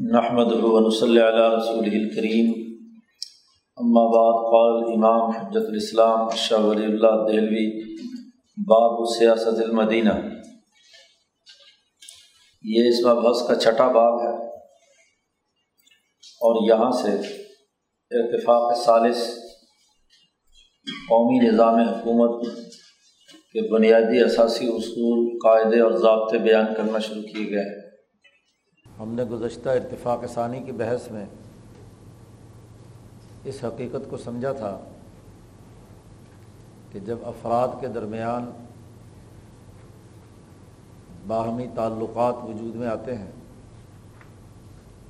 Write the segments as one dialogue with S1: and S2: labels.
S1: نحمد صلی علیہ رسول الکریم اما بعد، قال امام حجت الاسلام شاہ ولی اللہ دہلوی، باب سیاست المدینہ. یہ اس مبحث کا چھٹا باب ہے۔ اور یہاں سے اتفاق ثالث قومی نظام حکومت کے بنیادی اثاثی اصول، قاعدے اور ضابطے بیان کرنا شروع کیے گئے ہیں۔
S2: ہم نے گزشتہ اتفاق ثانی کی بحث میں اس حقیقت کو سمجھا تھا کہ جب افراد کے درمیان باہمی تعلقات وجود میں آتے ہیں،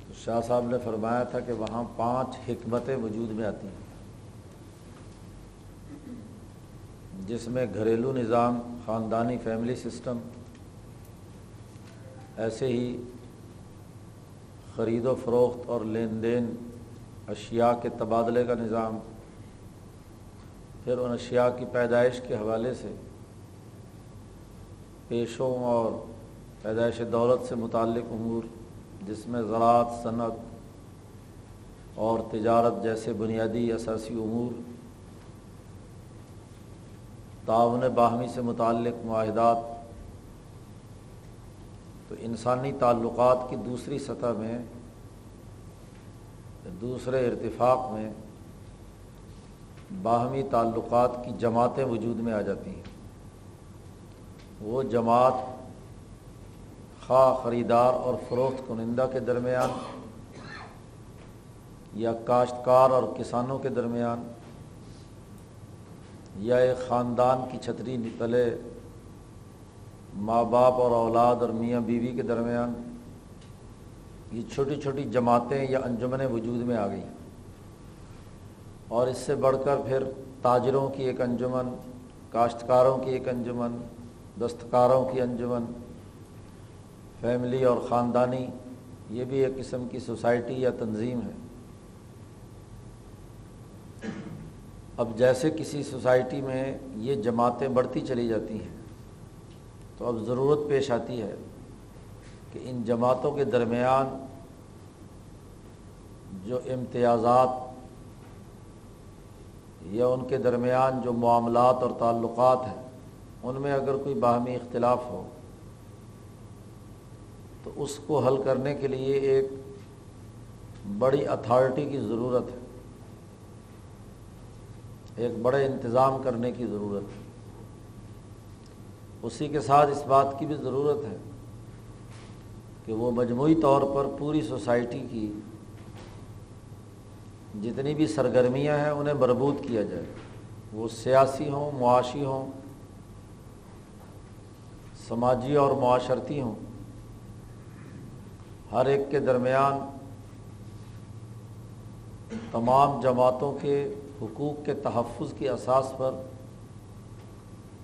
S2: تو شاہ صاحب نے فرمایا تھا کہ وہاں پانچ حکمتیں وجود میں آتی ہیں۔ جس میں گھریلو نظام، خاندانی فیملی سسٹم، ایسے ہی خرید و فروخت اور لین دین، اشیاء کے تبادلے کا نظام، پھر ان اشیاء کی پیدائش کے حوالے سے پیشوں اور پیدائش دولت سے متعلق امور، جس میں زراعت، صنعت اور تجارت جیسے بنیادی اثاثی امور، تعاون باہمی سے متعلق معاہدات تو انسانی تعلقات کی دوسری سطح میں، دوسرے ارتفاق میں باہمی تعلقات کی جماعتیں وجود میں آ جاتی ہیں۔ وہ جماعت خواہ خریدار اور فروخت کنندہ کے درمیان یا کاشتکار اور کسانوں کے درمیان یا ایک خاندان کی چھتری نکلے ماں باپ اور اولاد اور میاں بیوی کے درمیان یہ چھوٹی چھوٹی جماعتیں یا انجمنیں وجود میں آ گئیں۔ اور اس سے بڑھ کر پھر تاجروں کی ایک انجمن، کاشتکاروں کی ایک انجمن، دستکاروں کی انجمن، فیملی اور خاندانی، یہ بھی ایک قسم کی سوسائٹی یا تنظیم ہے۔ اب جیسے کسی سوسائٹی میں یہ جماعتیں بڑھتی چلی جاتی ہیں تو اب ضرورت پیش آتی ہے کہ ان جماعتوں کے درمیان جو امتیازات یا ان کے درمیان جو معاملات اور تعلقات ہیں، ان میں اگر کوئی باہمی اختلاف ہو، تو اس کو حل کرنے کے لیے ایک بڑی اتھارٹی کی ضرورت ہے۔ ایک بڑے انتظام کرنے کی ضرورت ہے۔ اسی کے ساتھ اس بات کی بھی ضرورت ہے کہ وہ مجموعی طور پر پوری سوسائٹی کی جتنی بھی سرگرمیاں ہیں انہیں مربوط کیا جائے۔ وہ سیاسی ہوں، معاشی ہوں، سماجی اور معاشرتی ہوں، ہر ایک کے درمیان تمام جماعتوں کے حقوق کے تحفظ کی اساس پر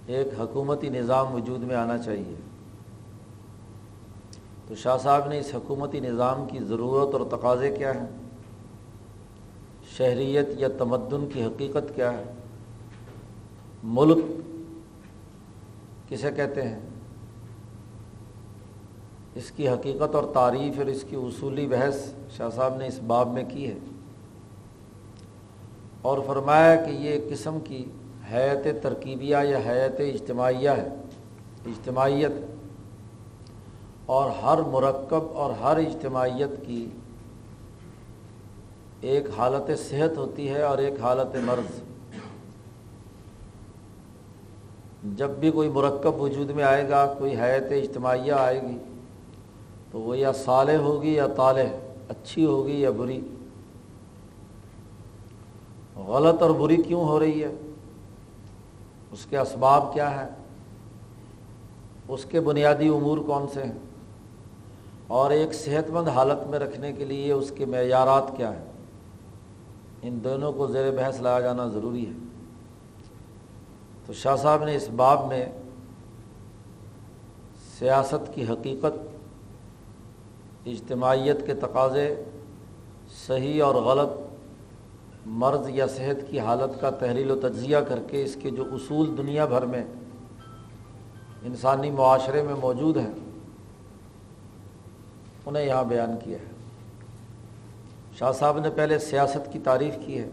S2: ایک حکومتی نظام وجود میں آنا چاہیے۔ تو شاہ صاحب نے اس حکومتی نظام کی ضرورت اور تقاضے کیا ہیں؟ شہریت یا تمدن کی حقیقت کیا ہے؟ ملک کسے کہتے ہیں؟ اس کی حقیقت اور تعریف اور اس کی اصولی بحث شاہ صاحب نے اس باب میں کی ہے۔ اور فرمایا کہ یہ قسم کی حیت ترکیبیہ یا حیت اجتماعیہ ہے، اجتماعیت۔ اور ہر مرکب اور ہر اجتماعیت کی ایک حالت صحت ہوتی ہے اور ایک حالت مرض۔ جب بھی کوئی مرکب وجود میں آئے گا، کوئی حیت اجتماعیہ آئے گی، تو وہ یا صالح ہوگی یا طالح، اچھی ہوگی یا بری۔ غلط اور بری کیوں ہو رہی ہے؟ اس کے اسباب کیا ہے اس کے بنیادی امور کون سے ہیں؟ اور ایک صحت مند حالت میں رکھنے کے لیے اس کے معیارات کیا ہیں؟ ان دونوں کو زیر بحث لایا جانا ضروری ہے۔ تو شاہ صاحب نے اس باب میں سیاست کی حقیقت، اجتماعیت کے تقاضے، صحیح اور غلط مرض یا صحت کی حالت کا تحریل و تجزیہ کر کے اس کے جو اصول دنیا بھر میں انسانی معاشرے میں موجود ہیں، انہیں یہاں بیان کیا ہے۔ شاہ صاحب نے پہلے سیاست کی تعریف کی ہے۔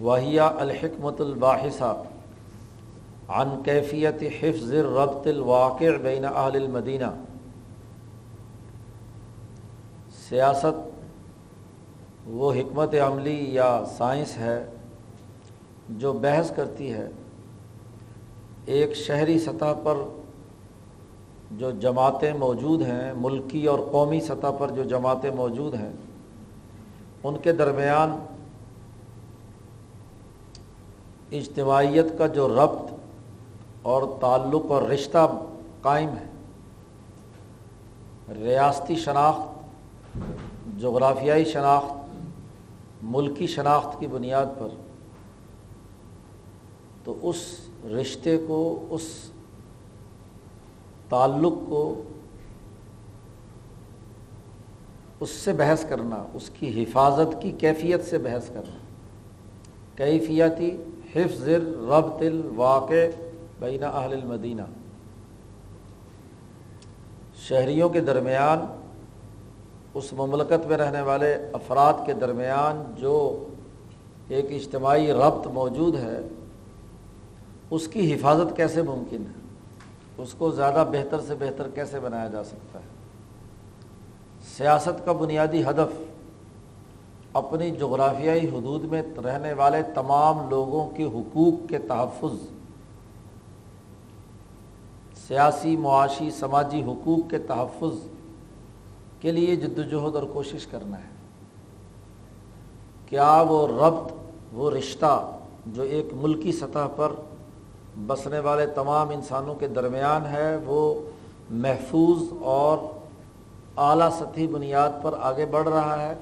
S2: واحیہ الحکمت الباحثہ عن کیفیت حفظ ربط الواقع بین اہل المدینہ سیاست وہ حکمت عملی یا سائنس ہے جو بحث کرتی ہے، ایک شہری سطح پر جو جماعتیں موجود ہیں، ملکی اور قومی سطح پر جو جماعتیں موجود ہیں، ان کے درمیان اجتماعیت کا جو ربط اور تعلق اور رشتہ قائم ہے۔ ریاستی شناخت، جغرافیائی شناخت ملکی شناخت کی بنیاد پر، تو اس رشتے کو، اس تعلق کو، اس سے بحث کرنا، اس کی حفاظت کی کیفیت سے بحث کرنا۔ کیفیتی حفظ ربط الواقع بین اہل المدینہ۔ شہریوں کے درمیان اس مملکت میں رہنے والے افراد کے درمیان جو ایک اجتماعی ربط موجود ہے، اس کی حفاظت کیسے ممکن ہے؟ اس کو زیادہ بہتر سے بہتر کیسے بنایا جا سکتا ہے؟ سیاست کا بنیادی ہدف اپنی جغرافیائی حدود میں رہنے والے تمام لوگوں کے حقوق کے تحفظ، سیاسی، معاشی، سماجی حقوق کے تحفظ کے لیے جد وجہد اور کوشش کرنا ہے۔ کیا وہ ربط، وہ رشتہ جو ایک ملکی سطح پر بسنے والے تمام انسانوں کے درمیان ہے، وہ محفوظ اور اعلیٰ سطحی بنیاد پر آگے بڑھ رہا ہے؟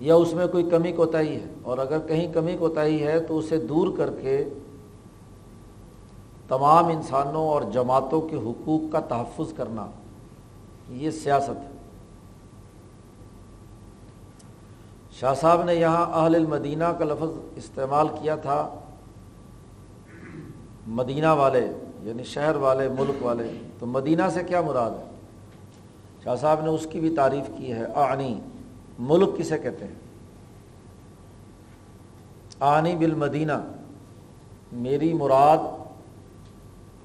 S2: یا اس میں کوئی کمی کوتاہی ہے؟ اور اگر کہیں کمی کوتاہی ہے، تو اسے دور کر کے تمام انسانوں اور جماعتوں کے حقوق کا تحفظ کرنا۔ یہ سیاست ہے۔ شاہ صاحب نے یہاں اہل المدینہ کا لفظ استعمال کیا تھا۔ مدینہ والے یعنی شہر والے، ملک والے، تو مدینہ سے کیا مراد ہے؟ شاہ صاحب نے اس کی بھی تعریف کی ہے، آنی، ملک کسے کہتے ہیں؟ آنی بالمدینہ، میری مراد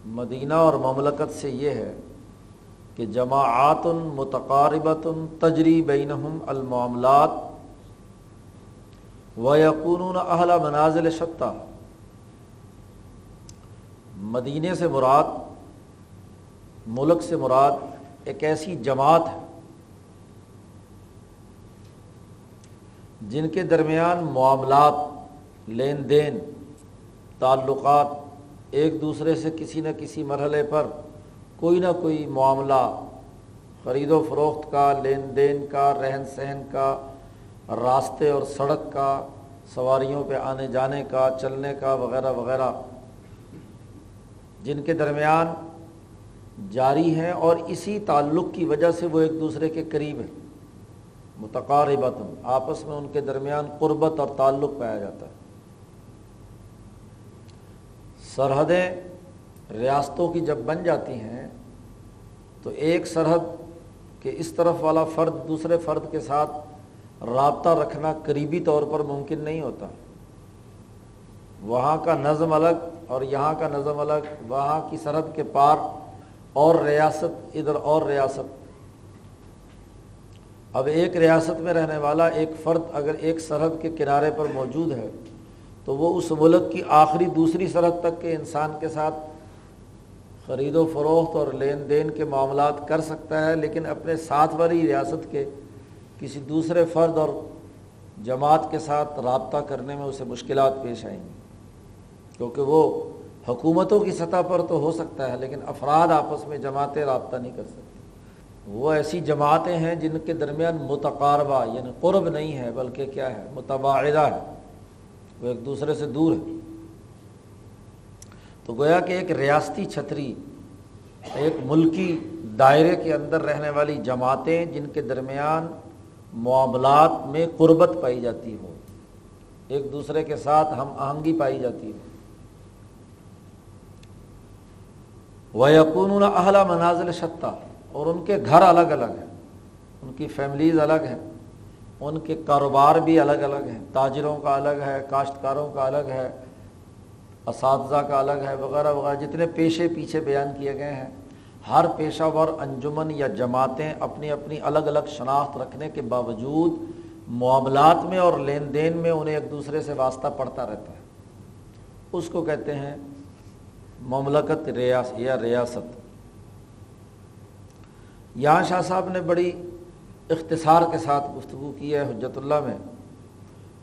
S2: مدینہ اور مملکت سے یہ ہے کہ جماعت متقاربت تجری بینہم المعاملات و یقون اہل منازل شتہ۔ مدینے سے مراد، ملک سے مراد ایک ایسی جماعت ہے جن کے درمیان معاملات، لین دین، تعلقات ایک دوسرے سے کسی نہ کسی مرحلے پر کوئی نہ کوئی معاملہ، خرید و فروخت کا، لین دین کا، رہن سہن کا، راستے اور سڑک کا، سواریوں پہ آنے جانے کا، چلنے کا، وغیرہ وغیرہ۔ جن کے درمیان جاری ہیں اور اسی تعلق کی وجہ سے وہ ایک دوسرے کے قریب ہیں۔ متقاربت آپس میں ان کے درمیان قربت اور تعلق پایا جاتا ہے۔ سرحدیں ریاستوں کی جب بن جاتی ہیں، تو ایک سرحد کے اس طرف والا فرد دوسرے فرد کے ساتھ رابطہ رکھنا قریبی طور پر ممکن نہیں ہوتا۔ وہاں کا نظم الگ اور یہاں کا نظم الگ، وہاں کی سرحد کے پار اور ریاست، ادھر اور ریاست۔ اب ایک ریاست میں رہنے والا ایک فرد اگر ایک سرحد کے کنارے پر موجود ہے، تو وہ اس ملک کی آخری دوسری سرحد تک کے انسان کے ساتھ خرید و فروخت اور لین دین کے معاملات کر سکتا ہے، لیکن اپنے ساتھ والی ریاست کے کسی دوسرے فرد اور جماعت کے ساتھ رابطہ کرنے میں اسے مشکلات پیش آئیں گی۔ کیونکہ وہ حکومتوں کی سطح پر تو ہو سکتا ہے، لیکن افراد آپس میں جماعتیں رابطہ نہیں کر سکتے۔ وہ ایسی جماعتیں ہیں جن کے درمیان متقاربہ یعنی قرب نہیں ہے، بلکہ کیا ہے؟ متباعدہ ہے۔ وہ ایک دوسرے سے دور ہے تو گویا کہ ایک ریاستی چھتری، ایک ملکی دائرے کے اندر رہنے والی جماعتیں جن کے درمیان معاملات میں قربت پائی جاتی ہو ایک دوسرے کے ساتھ ہم آہنگی پائی جاتی ہو وہ یقون اعلیٰ منازل شتہ اور ان کے گھر الگ الگ ہیں، ان کی فیملیز الگ ہیں، ان کے کاروبار بھی الگ الگ ہیں، تاجروں کا الگ ہے، کاشتکاروں کا الگ ہے اساتذہ کا الگ ہے، وغیرہ وغیرہ۔ جتنے پیشے پیچھے بیان کیے گئے ہیں، ہر پیشہ ور انجمن یا جماعتیں اپنی اپنی الگ الگ شناخت رکھنے کے باوجود معاملات میں اور لین دین میں انہیں ایک دوسرے سے واسطہ پڑتا رہتا ہے۔ اس کو کہتے ہیں مملکت ریاس یا ریاست۔ یہاں شاہ صاحب نے بڑی اختصار کے ساتھ گفتگو کی ہے حجت اللہ میں۔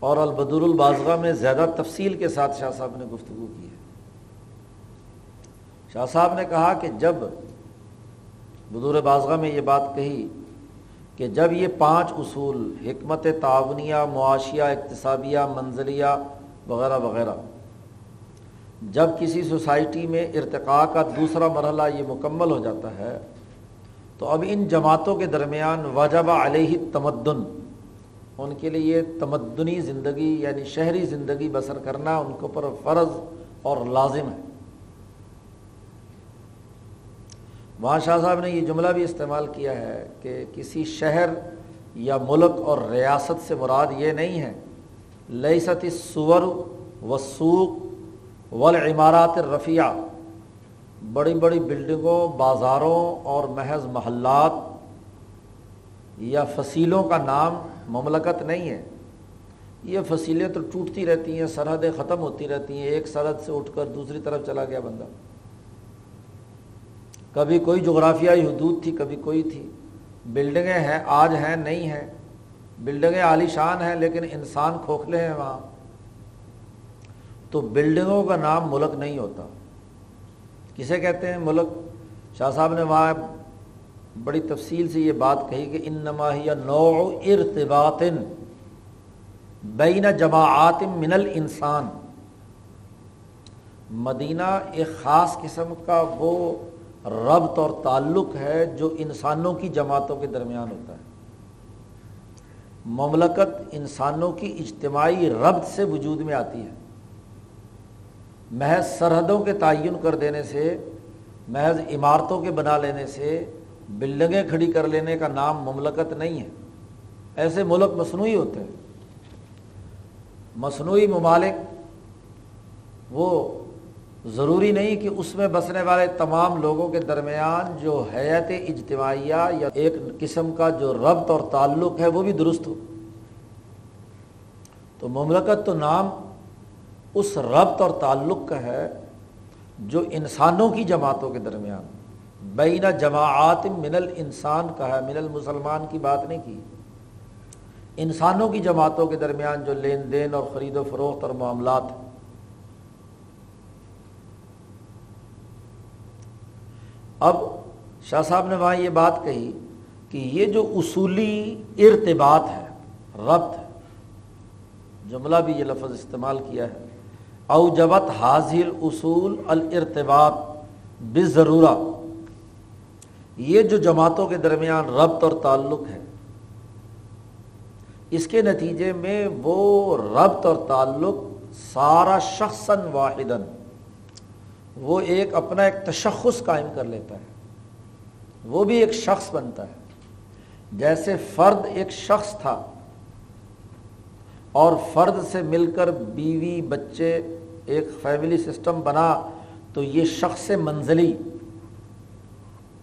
S2: اور البدر البازغہ میں زیادہ تفصیل کے ساتھ شاہ صاحب نے گفتگو کی ہے۔ شاہ صاحب نے کہا کہ جب بدور بازغہ میں یہ بات کہی کہ جب یہ پانچ اصول، حکمت تعاونیہ، معاشیہ، اقتصابیہ، منزلیہ وغیرہ وغیرہ، جب کسی سوسائٹی میں ارتقاء کا دوسرا مرحلہ یہ مکمل ہو جاتا ہے، تو اب ان جماعتوں کے درمیان واجب علیہ تمدن ان کے لیے تمدنی زندگی یعنی شہری زندگی بسر کرنا ان کے اوپر فرض اور لازم ہے۔ وہاں شاہ صاحب نے یہ جملہ بھی استعمال کیا ہے کہ کسی شہر یا ملک اور ریاست سے مراد یہ نہیں ہے۔ لئیست سور و سوق والعمارات الرفیہ بڑی بڑی بلڈنگوں، بازاروں اور محض محلات یا فصیلوں کا نام مملکت نہیں ہے۔ یہ فصیلیں تو ٹوٹتی رہتی ہیں، سرحدیں ختم ہوتی رہتی ہیں، ایک سرحد سے اٹھ کر دوسری طرف چلا گیا بندہ۔ کبھی کوئی جغرافیائی حدود تھی، کبھی کوئی تھی۔ بلڈنگیں ہیں، آج ہیں، نہیں ہیں۔ بلڈنگیں عالی شان ہیں، لیکن انسان کھوکھلے ہیں وہاں۔ تو بلڈنگوں کا نام ملک نہیں ہوتا۔ کسے کہتے ہیں ملک؟ شاہ صاحب نے وہاں بڑی تفصیل سے یہ بات کہی کہ ان نماہیہ نو ارتباط بین جماعت من الانسان۔ مدینہ ایک خاص قسم کا وہ ربط اور تعلق ہے جو انسانوں کی جماعتوں کے درمیان ہوتا ہے۔ مملکت انسانوں کی اجتماعی ربط سے وجود میں آتی ہے۔ محض سرحدوں کے تعین کر دینے سے، محض عمارتوں کے بنا لینے سے بلڈنگیں کھڑی کر لینے کا نام مملکت نہیں ہے۔ ایسے ملک مصنوعی ہوتے ہیں۔ مصنوعی ممالک وہ ضروری نہیں کہ اس میں بسنے والے تمام لوگوں کے درمیان جو حیات اجتماعیہ یا ایک قسم کا جو ربط اور تعلق ہے وہ بھی درست ہو۔ تو مملکت تو نام اس ربط اور تعلق کا ہے جو انسانوں کی جماعتوں کے درمیان۔ بین جماعت من الانسان کا ہے، من المسلمان کی بات نہیں کی۔ انسانوں کی جماعتوں کے درمیان جو لین دین اور خرید و فروخت اور معاملات اب شاہ صاحب نے وہاں یہ بات کہی کہ یہ جو اصولی ارتباط ہے، ربط ہے، جملہ بھی یہ لفظ استعمال کیا ہے۔ اوجبت حاضل اصول الرتباط بے ضرورہ یہ جو جماعتوں کے درمیان ربط اور تعلق ہے، اس کے نتیجے میں وہ ربط اور تعلق سارا شخصاً واحدن وہ ایک اپنا ایک تشخص قائم کر لیتا ہے، وہ بھی ایک شخص بنتا ہے۔ جیسے فرد ایک شخص تھا، اور فرد سے مل کر بیوی، بچے ایک فیملی سسٹم بنا، تو یہ شخص منزلی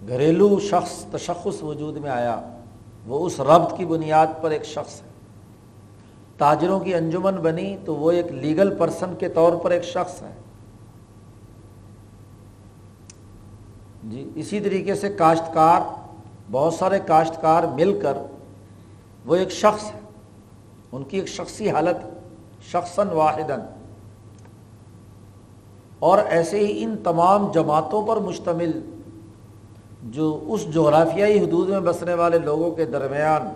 S2: گھریلو شخص تشخص وجود میں آیا، وہ اس ربط کی بنیاد پر ایک شخص ہے۔ تاجروں کی انجمن بنی تو وہ ایک لیگل پرسن کے طور پر ایک شخص ہے۔ جی اسی طریقے سے کاشتکار، بہت سارے کاشتکار مل کر وہ ایک شخص ہے۔ ان کی ایک شخصی حالت، شخصاً واحد اور ایسے ہی ان تمام جماعتوں پر مشتمل جو اس جغرافیائی حدود میں بسنے والے لوگوں کے درمیان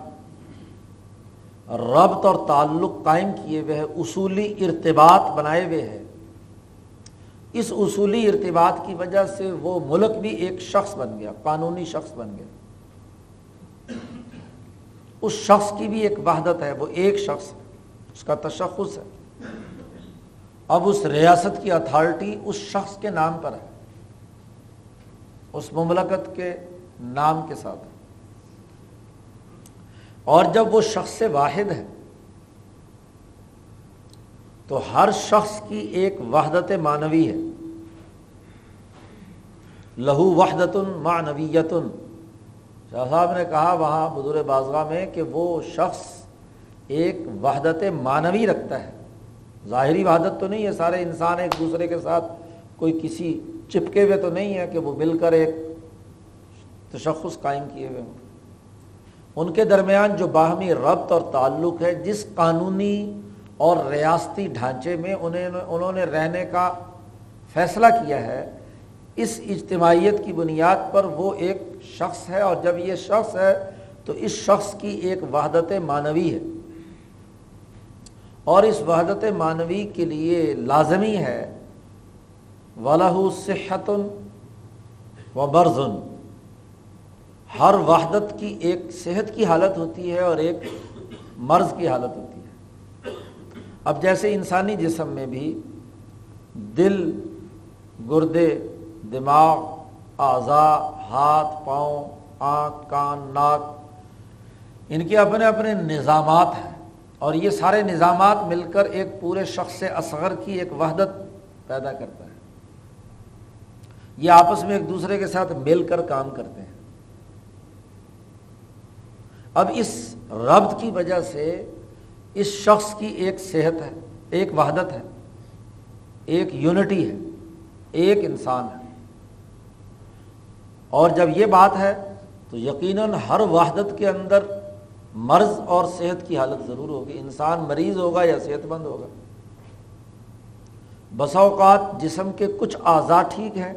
S2: ربط اور تعلق قائم کیے ہوئے ہیں، اصولی ارتباط بنائے ہوئے ہیں۔ اس اصولی ارتباط کی وجہ سے وہ ملک بھی ایک شخص بن گیا، قانونی شخص بن گیا۔ اس شخص کی بھی ایک وحدت ہے، وہ ایک شخص ہے، اس کا تشخص ہے۔ اب اس ریاست کی اتھارٹی اس شخص کے نام پر ہے۔ اس مملکت کے نام کے ساتھ۔ اور جب وہ شخص واحد ہے، تو ہر شخص کی ایک وحدت معنوی ہے۔ لہو وحدت معنویتن۔ شاہ صاحب نے کہا وہاں بزرگ بازگاہ میں کہ وہ شخص ایک وحدت معنوی رکھتا ہے۔ ظاہری وحدت تو نہیں ہے، سارے انسان ایک دوسرے کے ساتھ کوئی کسی چپکے ہوئے تو نہیں ہے کہ وہ مل کر ایک تشخص قائم کیے ہوئے ہوں۔ ان کے درمیان جو باہمی ربط اور تعلق ہے، جس قانونی اور ریاستی ڈھانچے میں انہیں انہوں نے رہنے کا فیصلہ کیا ہے، اس اجتماعیت کی بنیاد پر وہ ایک شخص ہے۔ اور جب یہ شخص ہے، تو اس شخص کی ایک وحدت معنوی ہے۔ اور اس وحدت معنوی کے لیے لازمی ہے ولہ صحت و برزن ہر وحدت کی ایک صحت کی حالت ہوتی ہے اور ایک مرض کی حالت ہوتی ہے۔ اب جیسے انسانی جسم میں بھی دل، گردے، دماغ، اعضاء، ہاتھ، پاؤں، آنکھ، کان، ناک، ان کے اپنے اپنے نظامات ہیں۔ اور یہ سارے نظامات مل کر ایک پورے شخص اصغر کی ایک وحدت پیدا کرتا ہے۔ یہ آپس میں ایک دوسرے کے ساتھ مل کر کام کرتے ہیں۔ اب اس ربط کی وجہ سے اس شخص کی ایک صحت ہے، ایک وحدت ہے، ایک یونٹی ہے، ایک انسان ہے۔ اور جب یہ بات ہے تو یقیناً ہر وحدت کے اندر مرض اور صحت کی حالت ضرور ہوگی۔ انسان مریض ہوگا یا صحت مند ہوگا۔ بسا اوقات جسم کے کچھ اعضاء ٹھیک ہیں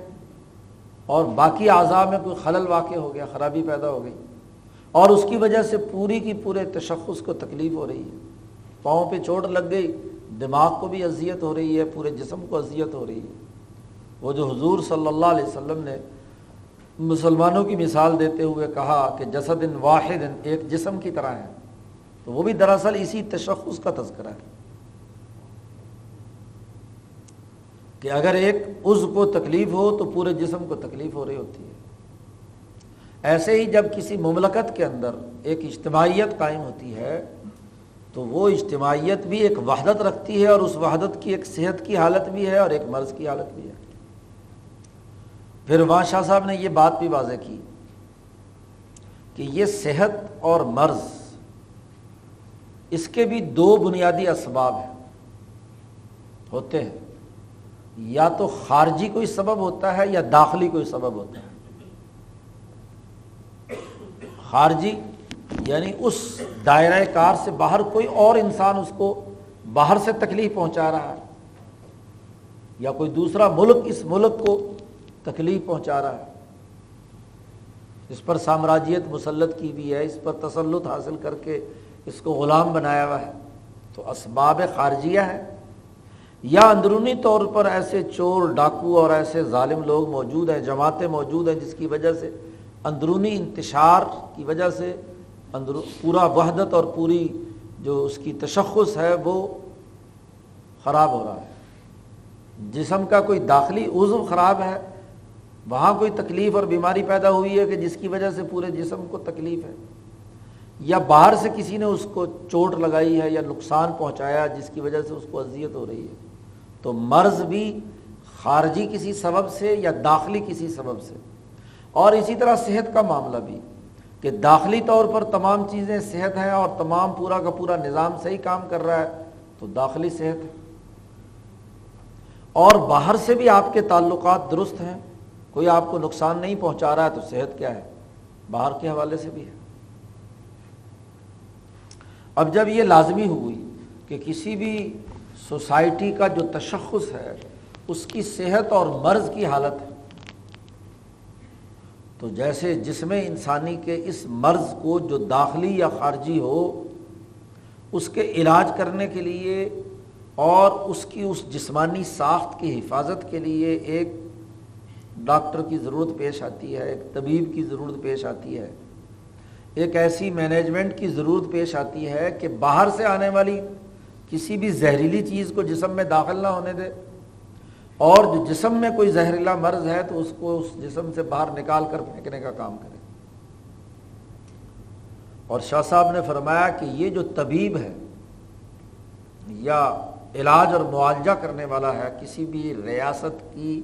S2: اور باقی اعضاء میں کوئی خلل واقع ہو گیا، خرابی پیدا ہو گئی۔ اور اس کی وجہ سے پوری کی پورے تشخص کو تکلیف ہو رہی ہے۔ پاؤں پہ چوٹ لگ گئی، دماغ کو بھی اذیت ہو رہی ہے، پورے جسم کو اذیت ہو رہی ہے۔ وہ جو حضور صلی اللہ علیہ وسلم نے مسلمانوں کی مثال دیتے ہوئے کہا کہ جسد واحد ایک جسم کی طرح ہے، تو وہ بھی دراصل اسی تشخص کا تذکرہ ہے۔ کہ اگر ایک عز کو تکلیف ہو تو پورے جسم کو تکلیف ہو رہی ہوتی ہے۔ ایسے ہی جب کسی مملکت کے اندر ایک اجتماعیت قائم ہوتی ہے، تو وہ اجتماعیت بھی ایک وحدت رکھتی ہے اور اس وحدت کی ایک صحت کی حالت بھی ہے اور ایک مرض کی حالت بھی ہے۔ پھر وہاں شاہ صاحب نے یہ بات بھی واضح کی کہ یہ صحت اور مرض اس کے بھی دو بنیادی اسباب ہیں، ہوتے ہیں۔ یا تو خارجی کوئی سبب ہوتا ہے یا داخلی کوئی سبب ہوتا ہے؟ خارجی یعنی اس دائرۂ کار سے باہر کوئی اور انسان اس کو باہر سے تکلیف پہنچا رہا ہے، یا کوئی دوسرا ملک اس ملک کو تکلیف پہنچا رہا ہے۔ اس پر سامراجیت مسلط کی بھی ہے، اس پر تسلط حاصل کر کے اس کو غلام بنایا ہوا ہے۔ تو اسباب خارجیہ ہے یا اندرونی طور پر ایسے چور، ڈاکو اور ایسے ظالم لوگ موجود ہیں، جماعتیں موجود ہیں جس کی وجہ سے، اندرونی انتشار کی وجہ سے اندر پورا وحدت اور پوری جو اس کی تشخص ہے وہ خراب ہو رہا ہے۔ جسم کا کوئی داخلی عضو خراب ہے، وہاں کوئی تکلیف اور بیماری پیدا ہوئی ہے کہ جس کی وجہ سے پورے جسم کو تکلیف ہے۔ یا باہر سے کسی نے اس کو چوٹ لگائی ہے یا نقصان پہنچایا جس کی وجہ سے اس کو اذیت ہو رہی ہے۔ تو مرض بھی خارجی کسی سبب سے یا داخلی کسی سبب سے۔ اور اسی طرح صحت کا معاملہ بھی، کہ داخلی طور پر تمام چیزیں صحت ہیں اور تمام پورا کا پورا نظام صحیح کام کر رہا ہے، تو داخلی صحت ہے۔ اور باہر سے بھی آپ کے تعلقات درست ہیں، کوئی آپ کو نقصان نہیں پہنچا رہا ہے تو صحت کیا ہے؟ باہر کے حوالے سے بھی ہے۔ اب جب یہ لازمی ہوئی کہ کسی بھی سوسائٹی کا جو تشخص ہے، اس کی صحت اور مرض کی حالت ہے۔ تو جیسے جسم انسانی کے اس مرض کو جو داخلی یا خارجی ہو، اس کے علاج کرنے کے لیے اور اس کی اس جسمانی ساخت کی حفاظت کے لیے ایک ڈاکٹر کی ضرورت پیش آتی ہے، ایک طبیب کی ضرورت پیش آتی ہے۔ ایک ایسی مینجمنٹ کی ضرورت پیش آتی ہے کہ باہر سے آنے والی کسی بھی زہریلی چیز کو جسم میں داخل نہ ہونے دے اور جو جسم میں کوئی زہریلا مرض ہے تو اس کو اس جسم سے باہر نکال کر پھینکنے کا کام کرے۔ اور شاہ صاحب نے فرمایا کہ یہ جو طبیب ہے یا علاج اور معالجہ کرنے والا ہے، کسی بھی ریاست کی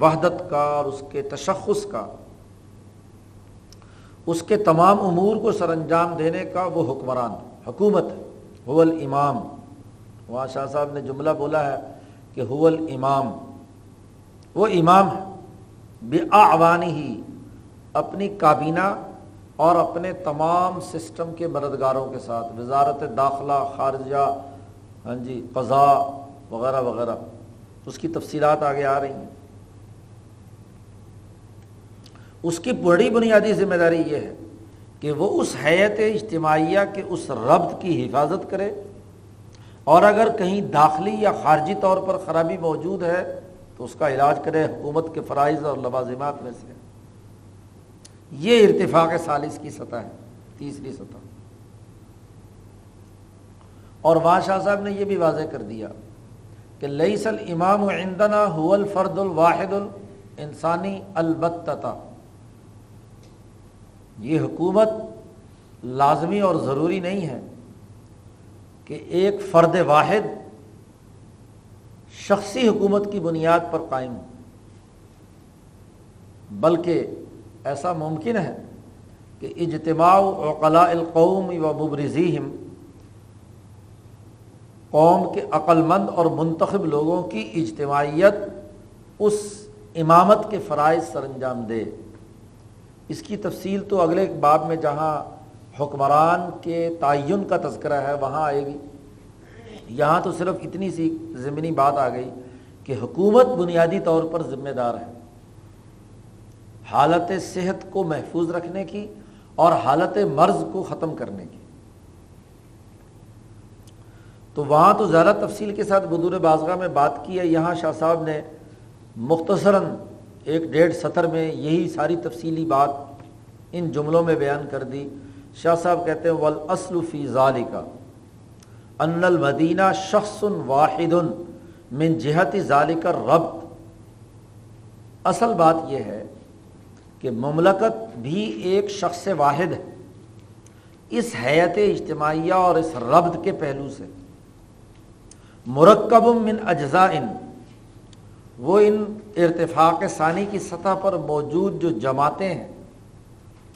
S2: وحدت کا اور اس کے تشخص کا، اس کے تمام امور کو سر انجام دینے کا وہ حکمران، حکومت ہے۔ حول امام۔ وہاں شاہ صاحب نے جملہ بولا ہے کہ حول امام۔ وہ امام ہے۔ بے آوانی ہی اپنی کابینہ اور اپنے تمام سسٹم کے مددگاروں کے ساتھ۔ وزارت داخلہ، خارجہ ہاں جی قضا وغیرہ وغیرہ۔ اس کی تفصیلات آگے آ رہی ہیں۔ اس کی بڑی بنیادی ذمہ داری یہ ہے کہ وہ اس حیت اجتماعیہ کے اس ربط کی حفاظت کرے اور اگر کہیں داخلی یا خارجی طور پر خرابی موجود ہے تو اس کا علاج کرے حکومت کے فرائض اور لوازمات میں سے۔ یہ ارتفاق سالس کی سطح ہے، تیسری سطح۔ اور وہاں شاہ صاحب نے یہ بھی واضح کر دیا کہ لئیس الامام عندنا هو الفرد الواحد الانسانی البتتا۔ یہ حکومت لازمی اور ضروری نہیں ہے کہ ایک فرد واحد شخصی حکومت کی بنیاد پر قائم ہو، بلکہ ایسا ممکن ہے کہ اجتماع اوقلاء القوم و مبرزیم قوم کے عقل مند اور منتخب لوگوں کی اجتماعیت اس امامت کے فرائض سر انجام دے۔ اس کی تفصیل تو اگلے باب میں جہاں حکمران کے تعین کا تذکرہ ہے، وہاں آئے گی۔ یہاں تو صرف اتنی سی ضمنی بات آ گئی کہ حکومت بنیادی طور پر ذمہ دار ہے۔ حالت صحت کو محفوظ رکھنے کی اور حالت مرض کو ختم کرنے کی۔ تو وہاں تو زیادہ تفصیل کے ساتھ بدور بازگاہ میں بات کی ہے۔ یہاں شاہ صاحب نے مختصراً ایک ڈیڑھ سطر میں یہی ساری تفصیلی بات ان جملوں میں بیان کر دی۔ شاہ صاحب کہتے ہیں ول فی ظالی کا ان المدینہ شخص واحد من جہت ظالی کا ربط اصل بات یہ ہے کہ مملکت بھی ایک شخص واحد ہے۔ اس حیت اجتماعیہ اور اس ربط کے پہلو سے۔ مرکب من اجزاء وہ ان ارتفاق ثانی کی سطح پر موجود جو جماعتیں ہیں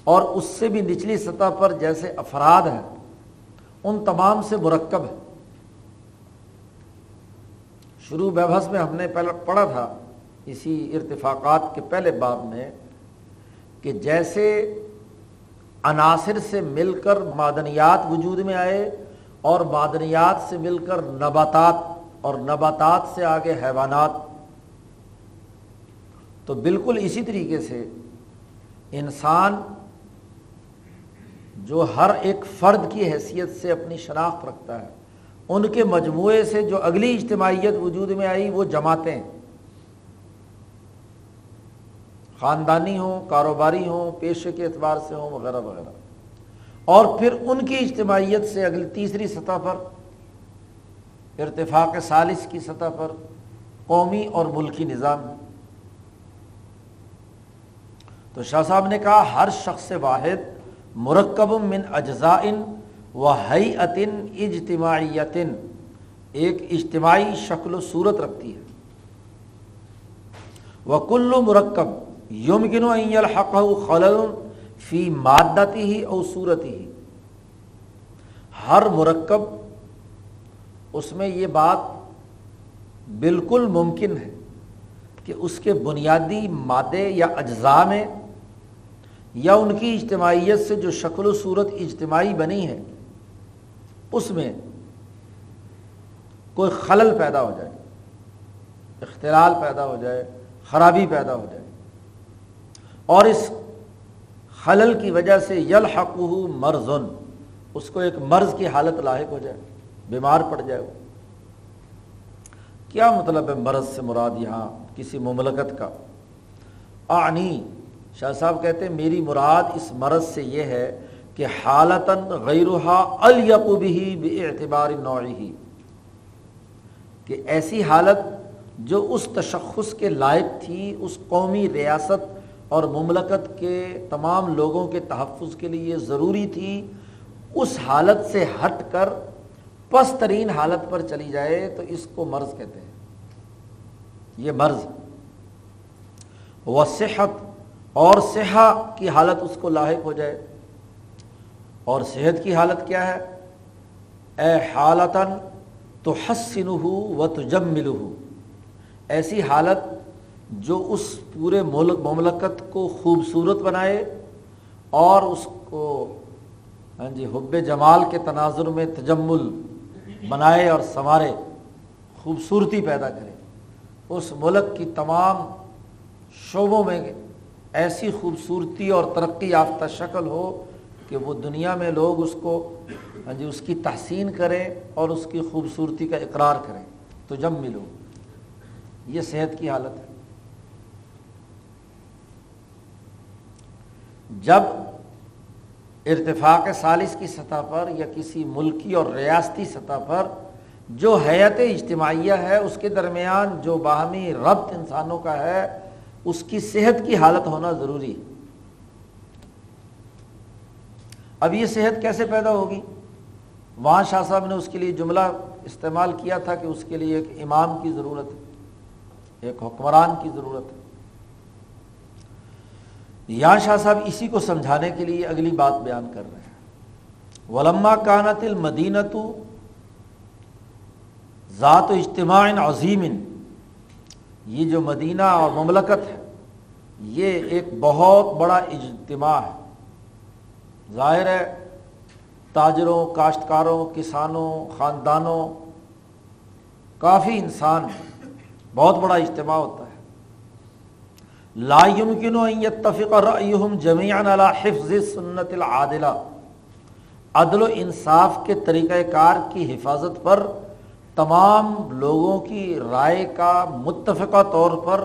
S2: اور اس سے بھی نچلی سطح پر جیسے افراد ہیں، ان تمام سے مرکب ہے شروع بحث میں ہم نے پہلے پڑھا تھا اسی ارتفاقات کے پہلے باب میں کہ جیسے عناصر سے مل کر معدنیات وجود میں آئے اور معدنیات سے مل کر نباتات اور نباتات سے آگے حیوانات تو بالکل اسی طریقے سے انسان جو ہر ایک فرد کی حیثیت سے اپنی شناخت رکھتا ہے، ان کے مجموعے سے جو اگلی اجتماعیت وجود میں آئی وہ جماعتیں۔ خاندانی ہوں، کاروباری ہوں، پیشے کے اعتبار سے ہوں، وغیرہ وغیرہ۔ اور پھر ان کی اجتماعیت سے اگلی تیسری سطح پر، ارتفاق سالس کی سطح پر قومی اور ملکی نظام۔ تو شاہ صاحب نے کہا، ہر شخص واحد، مرکب من اجزائن و حیعتن اجتماعیتن، ایک اجتماعی شکل و صورت رکھتی ہے۔ وہ کلو مرکب یمکن الحق خلل فی مادتی ہی اور صورت ہی ہر مرکب، اس میں یہ بات بالکل ممکن ہے کہ اس کے بنیادی مادے یا اجزاء میں یا ان کی اجتماعیت سے جو شکل و صورت اجتماعی بنی ہے، اس میں کوئی خلل پیدا ہو جائے، اختلال پیدا ہو جائے، خرابی پیدا ہو جائے۔ اور اس خلل کی وجہ سے یل مرزن اس کو ایک مرض کی حالت لاحق ہو جائے، بیمار پڑ جائے وہ۔ کیا مطلب ہے مرض سے مراد یہاں کسی مملکت کا؟ آنی شاہ صاحب کہتے ہیں، میری مراد اس مرض سے یہ ہے کہ حالتاً غیرہ القبی بے اعتبار نوعی۔ کہ ایسی حالت جو اس تشخص کے لائق تھی، اس قومی ریاست اور مملکت کے تمام لوگوں کے تحفظ کے لیے ضروری تھی، اس حالت سے ہٹ کر پس ترین حالت پر چلی جائے تو اس کو مرض کہتے ہیں۔ یہ مرض۔ وہ صحت اور صحا کی حالت اس کو لاحق ہو جائے۔ اور صحت کی حالت کیا ہے؟ اے حالتاً تو حسن ہو و تو ایسی حالت جو اس پورے ملک مملکت کو خوبصورت بنائے اور اس کو ہاں جی حب جمال کے تناظر میں تجمل بنائے اور سنوارے، خوبصورتی پیدا کرے۔ اس ملک کی تمام شعبوں میں ایسی خوبصورتی اور ترقی یافتہ شکل ہو کہ وہ دنیا میں لوگ اس کو ہاں جی اس کی تحسین کریں اور اس کی خوبصورتی کا اقرار کریں۔ تو جب ملو، یہ صحت کی حالت ہے۔ جب ارتفاق سالس کی سطح پر یا کسی ملکی اور ریاستی سطح پر جو حیت اجتماعیہ ہے، اس کے درمیان جو باہمی ربط انسانوں کا ہے اس کی صحت کی حالت ہونا ضروری ہے۔ اب یہ صحت کیسے پیدا ہوگی؟ وہاں شاہ صاحب نے اس کے لیے جملہ استعمال کیا تھا کہ اس کے لیے ایک امام کی ضرورت ہے، ایک حکمران کی ضرورت ہے۔ یہاں شاہ صاحب اسی کو سمجھانے کے لیے اگلی بات بیان کر رہے ہیں۔ ولما کانت المدینت ذات و اجتماع عظیم یہ جو مدینہ اور مملکت ہے، یہ ایک بہت بڑا اجتماع ہے۔ ظاہر ہے، تاجروں، کاشتکاروں، کسانوں، خاندانوں، کافی انسان بہت بڑا اجتماع ہوتا ہے۔ لا يمكن ان يتفق رايهم جميعا على حفظ سنت العادلہ۔ عدل و انصاف کے طریقہ کار کی حفاظت پر تمام لوگوں کی رائے کا متفقہ طور پر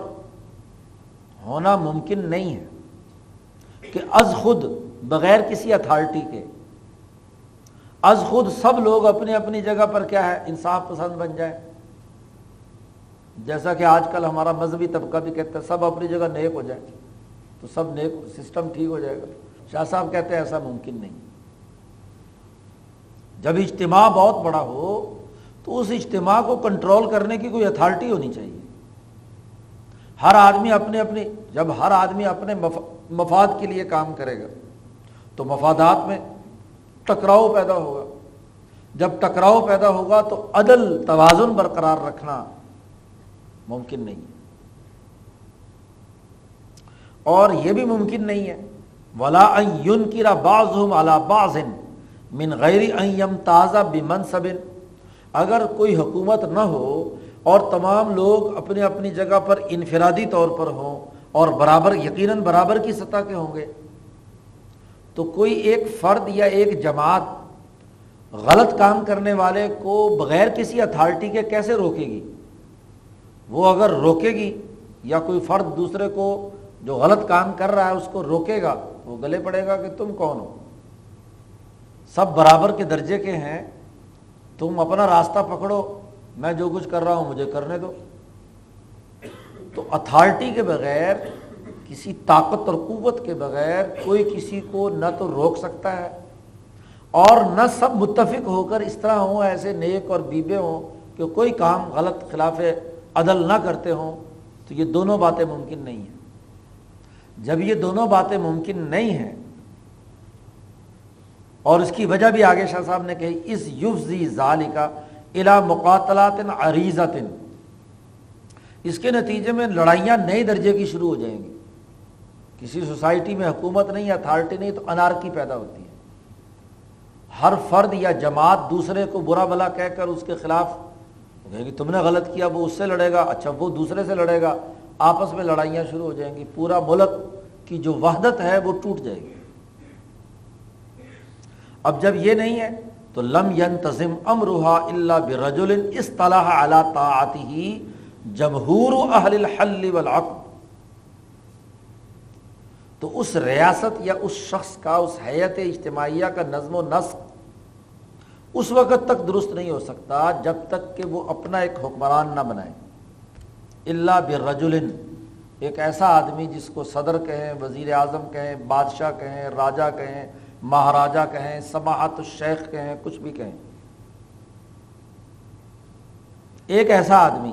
S2: ہونا ممکن نہیں ہے کہ از خود بغیر کسی اتھارٹی کے، از خود سب لوگ اپنی اپنی جگہ پر کیا ہے، انصاف پسند بن جائے جیسا کہ آج کل ہمارا مذہبی طبقہ بھی کہتا ہے، سب اپنی جگہ نیک ہو جائے تو سب نیک سسٹم ٹھیک ہو جائے گا۔ شاہ صاحب کہتے ہیں ایسا ممکن نہیں۔ جب اجتماع بہت بڑا ہو تو اس اجتماع کو کنٹرول کرنے کی کوئی اتھارٹی ہونی چاہیے۔ ہر آدمی اپنے اپنی جب ہر آدمی اپنے مفاد کے لیے کام کرے گا، تو مفادات میں ٹکراؤ پیدا ہوگا۔ جب ٹکراؤ پیدا ہوگا تو عدل، توازن برقرار رکھنا ممکن نہیں ہے۔ اور یہ بھی ممکن نہیں ہے۔ ولا یون کی باز باز من غیر تازہ بمن سبن اگر کوئی حکومت نہ ہو اور تمام لوگ اپنے اپنی جگہ پر انفرادی طور پر ہوں اور برابر یقیناً برابر کی سطح کے ہوں گے، تو کوئی ایک فرد یا ایک جماعت غلط کام کرنے والے کو بغیر کسی اتھارٹی کے کیسے روکے گی؟ وہ اگر روکے گی یا کوئی فرد دوسرے کو جو غلط کام کر رہا ہے اس کو روکے گا، وہ گلے پڑے گا کہ تم کون ہو؟ سب برابر کے درجے کے ہیں تم اپنا راستہ پکڑو، میں جو کچھ کر رہا ہوں مجھے کرنے دو۔ تو اتھارٹی کے بغیر، کسی طاقت اور قوت کے بغیر کوئی کسی کو نہ تو روک سکتا ہے، اور نہ سب متفق ہو کر اس طرح ہوں، ایسے نیک اور بیبے ہوں کہ کوئی کام غلط خلاف عدل نہ کرتے ہوں، تو یہ دونوں باتیں ممکن نہیں ہیں۔ جب یہ دونوں باتیں ممکن نہیں ہیں اور اس کی وجہ بھی آگے شاہ صاحب نے کہی، اس یوفزی ظالی کا الا مقاتلات عریضت اس کے نتیجے میں لڑائیاں نئے درجے کی شروع ہو جائیں گی۔ کسی سوسائٹی میں حکومت نہیں، اتھارٹی نہیں، تو انارکی پیدا ہوتی ہے۔ ہر فرد یا جماعت دوسرے کو برا بلا کہہ کر اس کے خلاف کہ تم نے غلط کیا، وہ اس سے لڑے گا اچھا وہ دوسرے سے لڑے گا، آپس میں لڑائیاں شروع ہو جائیں گی، پورا ملک کی جو وحدت ہے وہ ٹوٹ جائے گی۔ اب جب یہ نہیں ہے تو لم ینتظم امروہا اللہ برجل اصطلاح علی طاعته جمہور اہل الحل والعقد. تو اس ریاست یا اس شخص کا، اس حیت اجتماعیہ کا نظم و نسق اس وقت تک درست نہیں ہو سکتا جب تک کہ وہ اپنا ایک حکمران نہ بنائے. اللہ برجل، ایک ایسا آدمی جس کو صدر کہیں، وزیر اعظم کہیں، بادشاہ کہیں راجا کہیں مہاراجا کہیں سماعت الشیخ کہیں، کچھ بھی کہیں۔ ایک ایسا آدمی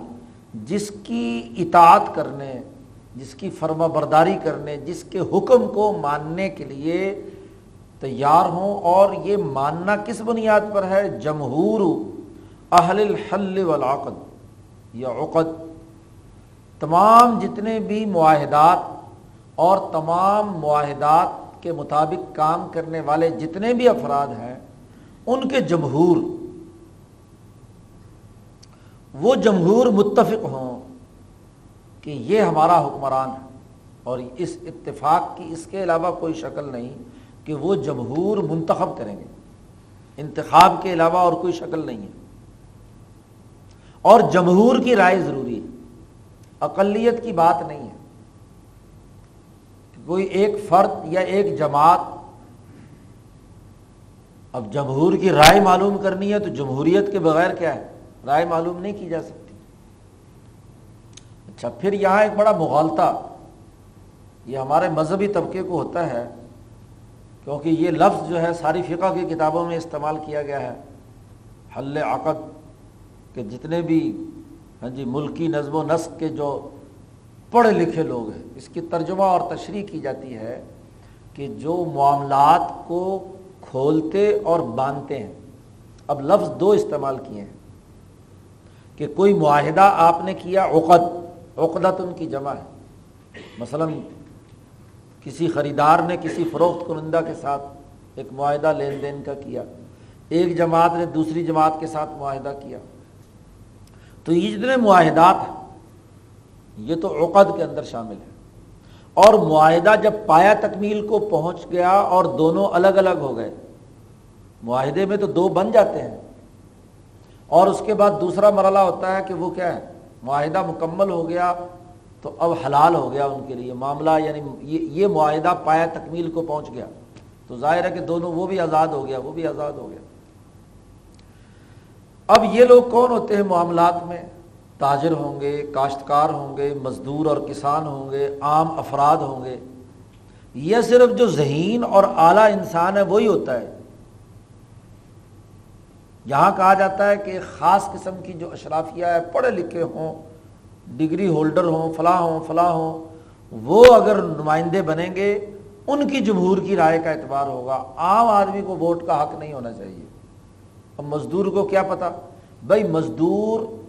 S2: جس کی اطاعت کرنے، جس کی فرما برداری کرنے، جس کے حکم کو ماننے کے لیے تیار ہوں اور یہ ماننا کس بنیاد پر ہے؟ جمہور اہل الحل والعقد یا عقد۔ تمام جتنے بھی معاہدات اور تمام معاہدات کے مطابق کام کرنے والے جتنے بھی افراد ہیں، ان کے جمہور، وہ جمہور متفق ہوں کہ یہ ہمارا حکمران ہے۔ اور اس اتفاق کی اس کے علاوہ کوئی شکل نہیں کہ وہ جمہور منتخب کریں گے۔ انتخاب کے علاوہ اور کوئی شکل نہیں ہے۔ اور جمہور کی رائے ضروری ہے۔ اقلیت کی بات نہیں ہے۔ کوئی ایک فرد یا ایک جماعت اب جمہور کی رائے معلوم کرنی ہے تو جمہوریت کے بغیر کیا ہے؟ رائے معلوم نہیں کی جا سکتی۔ اچھا پھر یہاں ایک بڑا مغالطہ، یہ ہمارے مذہبی طبقے کو ہوتا ہے، کیونکہ یہ لفظ جو ہے ساری فقہ کی کتابوں میں استعمال کیا گیا ہے۔ حل عقد، کہ جتنے بھی ہاں جی ملکی نظم و نسق کے جو پڑھے لکھے لوگ ہیں۔ اس کی ترجمہ اور تشریح کی جاتی ہے کہ جو معاملات کو کھولتے اور باندھتے ہیں۔ اب لفظ دو استعمال کیے ہیں کہ کوئی معاہدہ آپ نے کیا، عقد عقدت ان کی جمع ہے۔ مثلا کسی خریدار نے کسی فروخت کنندہ کے ساتھ ایک معاہدہ لین دین کا کیا، ایک جماعت نے دوسری جماعت کے ساتھ معاہدہ کیا۔ تو یہ جتنے معاہدات ہیں یہ تو عقد کے اندر شامل ہے۔ اور معاہدہ جب پایا تکمیل کو پہنچ گیا اور دونوں الگ الگ ہو گئے، معاہدے میں تو دو بن جاتے ہیں۔ اور اس کے بعد دوسرا مرحلہ ہوتا ہے کہ وہ کیا ہے، معاہدہ مکمل ہو گیا تو اب حلال ہو گیا ان کے لیے۔ معاملہ یعنی یہ معاہدہ پایا تکمیل کو پہنچ گیا۔ تو ظاہر ہے کہ دونوں، وہ بھی آزاد ہو گیا، وہ بھی آزاد ہو گیا۔ اب یہ لوگ کون ہوتے ہیں معاملات میں؟ تاجر ہوں گے، کاشتکار ہوں گے، مزدور اور کسان ہوں گے، عام افراد ہوں گے۔ یہ صرف جو ذہین اور اعلیٰ انسان ہے، وہی ہوتا ہے۔ یہاں کہا جاتا ہے کہ خاص قسم کی جو اشرافیہ ہے، پڑھے لکھے ہوں، ڈگری ہولڈر ہوں، فلاں ہوں فلاں ہوں، وہ اگر نمائندے بنیں گے، ان کی جمہور کی رائے کا اعتبار ہوگا۔ عام آدمی کو ووٹ کا حق نہیں ہونا چاہیے۔ اب مزدور کو کیا پتا؟ بھائی مزدور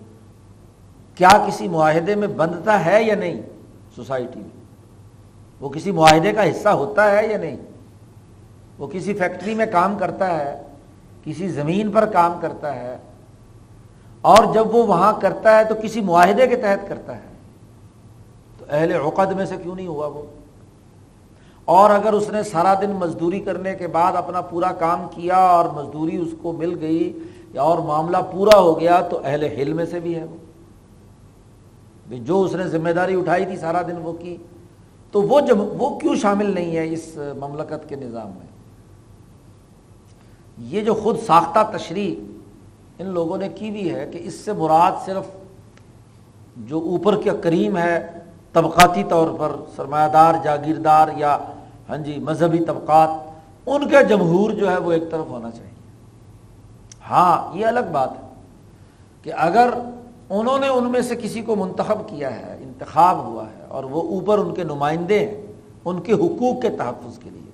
S2: کیا کسی معاہدے میں بندتا ہے یا نہیں سوسائٹی میں؟ وہ کسی معاہدے کا حصہ ہوتا ہے یا نہیں؟ وہ کسی فیکٹری میں کام کرتا ہے، کسی زمین پر کام کرتا ہے، اور جب وہ وہاں کرتا ہے تو کسی معاہدے کے تحت کرتا ہے۔ تو اہل عقد میں سے کیوں نہیں ہوا وہ؟ اور اگر اس نے سارا دن مزدوری کرنے کے بعد اپنا پورا کام کیا اور مزدوری اس کو مل گئی اور معاملہ پورا ہو گیا تو اہل ہل میں سے بھی ہے وہ۔ جو اس نے ذمہ داری اٹھائی تھی سارا دن وہ کی، تو وہ جب وہ کیوں شامل نہیں ہے اس مملکت کے نظام میں؟ یہ جو خود ساختہ تشریح ان لوگوں نے کی بھی ہے کہ اس سے مراد صرف جو اوپر کے کریم ہے طبقاتی طور پر سرمایہ دار جاگیردار یا ہاں جی مذہبی طبقات، ان کا جمہور جو ہے وہ ایک طرف ہونا چاہیے۔ ہاں یہ الگ بات ہے کہ اگر انہوں نے ان میں سے کسی کو منتخب کیا ہے، انتخاب ہوا ہے، اور وہ اوپر ان کے نمائندے ہیں، ان کے حقوق کے تحفظ کے لیے۔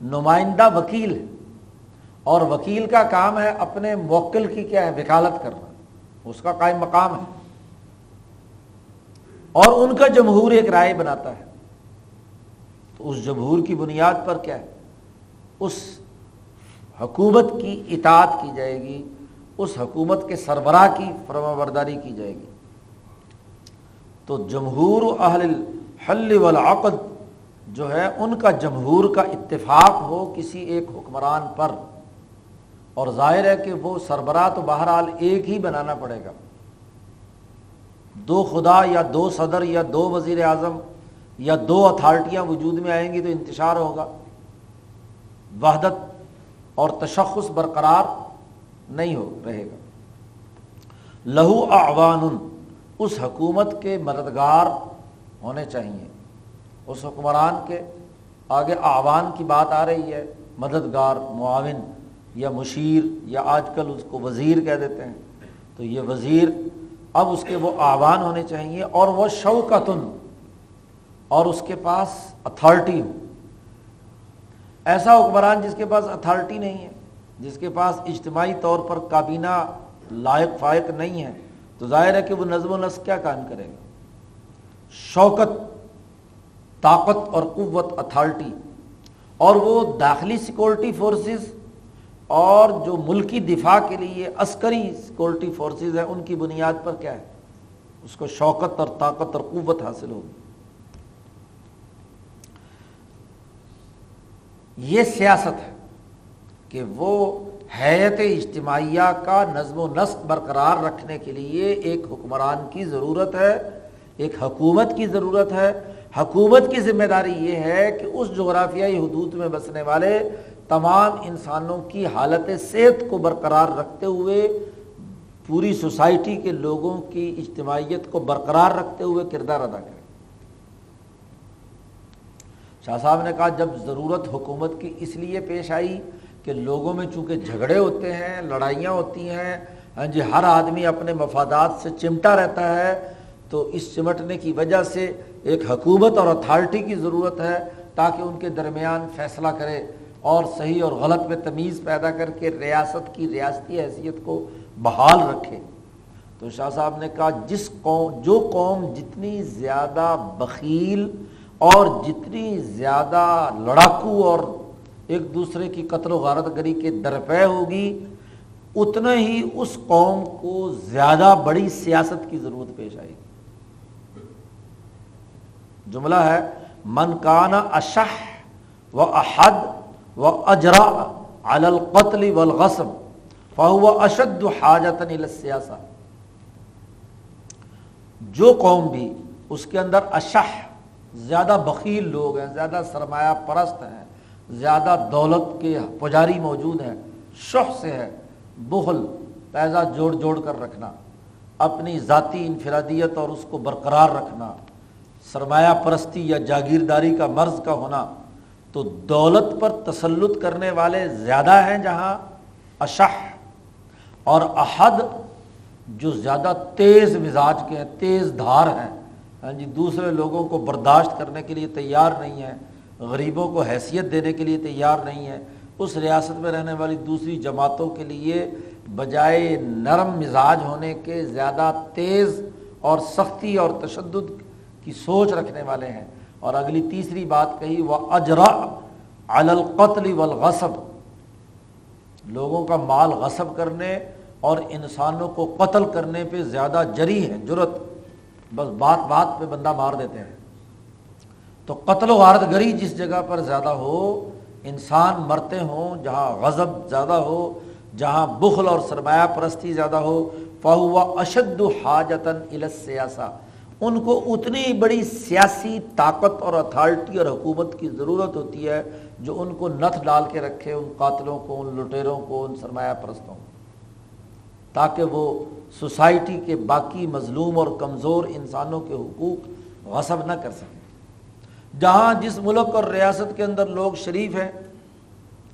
S2: نمائندہ وکیل ہے اور وکیل کا کام ہے اپنے موکل کی کیا ہے، وکالت کرنا۔ اس کا قائم مقام ہے۔ اور ان کا جمہور ایک رائے بناتا ہے۔ تو اس جمہور کی بنیاد پر کیا ہے؟ اس حکومت کی اطاعت کی جائے گی۔ اس حکومت کے سربراہ کی فرما برداری کی جائے گی۔ تو جمہور اہل الحل والعقد جو ہے، ان کا جمہور کا اتفاق ہو کسی ایک حکمران پر۔ اور ظاہر ہے کہ وہ سربراہ تو بہرحال ایک ہی بنانا پڑے گا۔ دو خدا یا دو صدر یا دو وزیر اعظم یا دو اتھارٹیاں وجود میں آئیں گی تو انتشار ہوگا۔ وحدت اور تشخص برقرار۔ نہیں ہو رہے گا۔ لہو اعوان اس حکومت کے مددگار ہونے چاہیے۔ اس حکمران کے آگے آوان کی بات آ رہی ہے۔ مددگار، معاون یا مشیر یا آج کل اس کو وزیر کہہ دیتے ہیں۔ تو یہ وزیر اب اس کے وہ آوان ہونے چاہیے اور وہ شوکتن، اور اس کے پاس اتھارٹی ہو۔ ایسا حکمران جس کے پاس اتھارٹی نہیں ہے۔ جس کے پاس اجتماعی طور پر کابینہ لائق فائق نہیں ہے، تو ظاہر ہے کہ وہ نظم و نسق کیا کام کرے گا؟ شوکت، طاقت اور قوت اتھارٹی، اور وہ داخلی سیکورٹی فورسز اور جو ملکی دفاع کے لیے عسکری سیکورٹی فورسز ہیں، ان کی بنیاد پر کیا ہے؟ اس کو شوکت اور طاقت اور قوت حاصل ہوگی۔ یہ سیاست ہے۔ کہ وہ حیت اجتماعیہ کا نظم و نسق برقرار رکھنے کے لیے ایک حکمران کی ضرورت ہے، ایک حکومت کی ضرورت ہے۔ حکومت کی ذمہ داری یہ ہے کہ اس جغرافیائی حدود میں بسنے والے تمام انسانوں کی حالت صحت کو برقرار رکھتے ہوئے، پوری سوسائٹی کے لوگوں کی اجتماعیت کو برقرار رکھتے ہوئے کردار ادا کرے شاہ صاحب نے کہا جب ضرورت حکومت کی اس لیے پیش آئی کہ لوگوں میں چونکہ جھگڑے ہوتے ہیں، لڑائیاں ہوتی ہیں ہاں جی ہر آدمی اپنے مفادات سے چمٹا رہتا ہے، تو اس چمٹنے کی وجہ سے ایک حکومت اور اتھارٹی کی ضرورت ہے تاکہ ان کے درمیان فیصلہ کرے اور صحیح اور غلط میں تمیز پیدا کر کے ریاست کی ریاستی حیثیت کو بحال رکھے۔ تو شاہ صاحب نے کہا، جس قوم، جو قوم جتنی زیادہ بخیل اور جتنی زیادہ لڑاکو اور ایک دوسرے کی قتل و غارت گری کے درپے ہوگی، اتنا ہی اس قوم کو زیادہ بڑی سیاست کی ضرورت پیش آئے گی۔ جملہ ہے، من کانا اشح و احد و اجرا القتل والغصب فهو اشد حاجت السیاسہ۔ جو قوم بھی اس کے اندر اشح، زیادہ بخیل لوگ ہیں، زیادہ سرمایہ پرست ہیں زیادہ دولت کے پجاری موجود ہیں شخ سے ہے بخل، پیزا جوڑ جوڑ کر رکھنا، اپنی ذاتی انفرادیت اور اس کو برقرار رکھنا، سرمایہ پرستی یا جاگیرداری کا مرض کا ہونا، تو دولت پر تسلط کرنے والے زیادہ ہیں جہاں اشح اور احد جو زیادہ تیز مزاج کے ہیں، تیز دھار ہیں۔ ہاں جی دوسرے لوگوں کو برداشت کرنے کے لیے تیار نہیں ہے غریبوں کو حیثیت دینے کے لیے تیار نہیں ہے۔ اس ریاست میں رہنے والی دوسری جماعتوں کے لیے بجائے نرم مزاج ہونے کے زیادہ تیز اور سختی اور تشدد کی سوچ رکھنے والے ہیں۔ اور اگلی تیسری بات کہی، وہ اجرا القتل والغصب لوگوں کا مال غصب کرنے اور انسانوں کو قتل کرنے پہ زیادہ جری ہے جرت بس بات بات پہ بندہ مار دیتے ہیں۔ تو قتل و غارت گری جس جگہ پر زیادہ ہو، انسان مرتے ہوں، جہاں غضب زیادہ ہو، جہاں بخل اور سرمایہ پرستی زیادہ ہو، فہو اشد حاجتاً السیاسہ۔ ان کو اتنی بڑی سیاسی طاقت اور اتھارٹی اور حکومت کی ضرورت ہوتی ہے جو ان کو نتھ ڈال کے رکھے ان قاتلوں کو، ان لٹیروں کو، ان سرمایہ پرستوں کو۔ تاکہ وہ سوسائٹی کے باقی مظلوم اور کمزور انسانوں کے حقوق غصب نہ کر سکیں۔ جہاں جس ملک اور ریاست کے اندر لوگ شریف ہیں،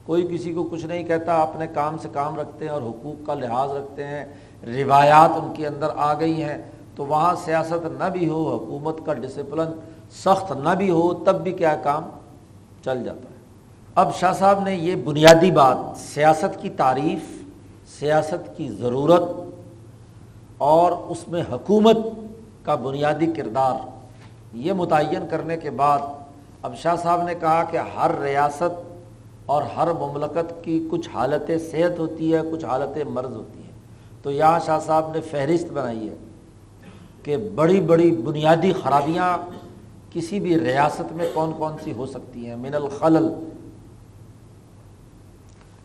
S2: کوئی کسی کو کچھ نہیں کہتا اپنے کام سے کام رکھتے ہیں اور حقوق کا لحاظ رکھتے ہیں، روایات ان کے اندر آ گئی ہیں، تو وہاں سیاست نہ بھی ہو، حکومت کا ڈسپلن سخت نہ بھی ہو، تب بھی کیا کام چل جاتا ہے؟ اب شاہ صاحب نے یہ بنیادی بات، سیاست کی تعریف، سیاست کی ضرورت اور اس میں حکومت کا بنیادی کردار یہ متعین کرنے کے بعد اب شاہ صاحب نے کہا کہ ہر ریاست اور ہر مملکت کی کچھ حالت صحت ہوتی ہے، کچھ حالت مرض ہوتی ہے تو یہاں شاہ صاحب نے فہرست بنائی ہے کہ بڑی بڑی بنیادی خرابیاں کسی بھی ریاست میں کون کون سی ہو سکتی ہیں۔ من الخلل،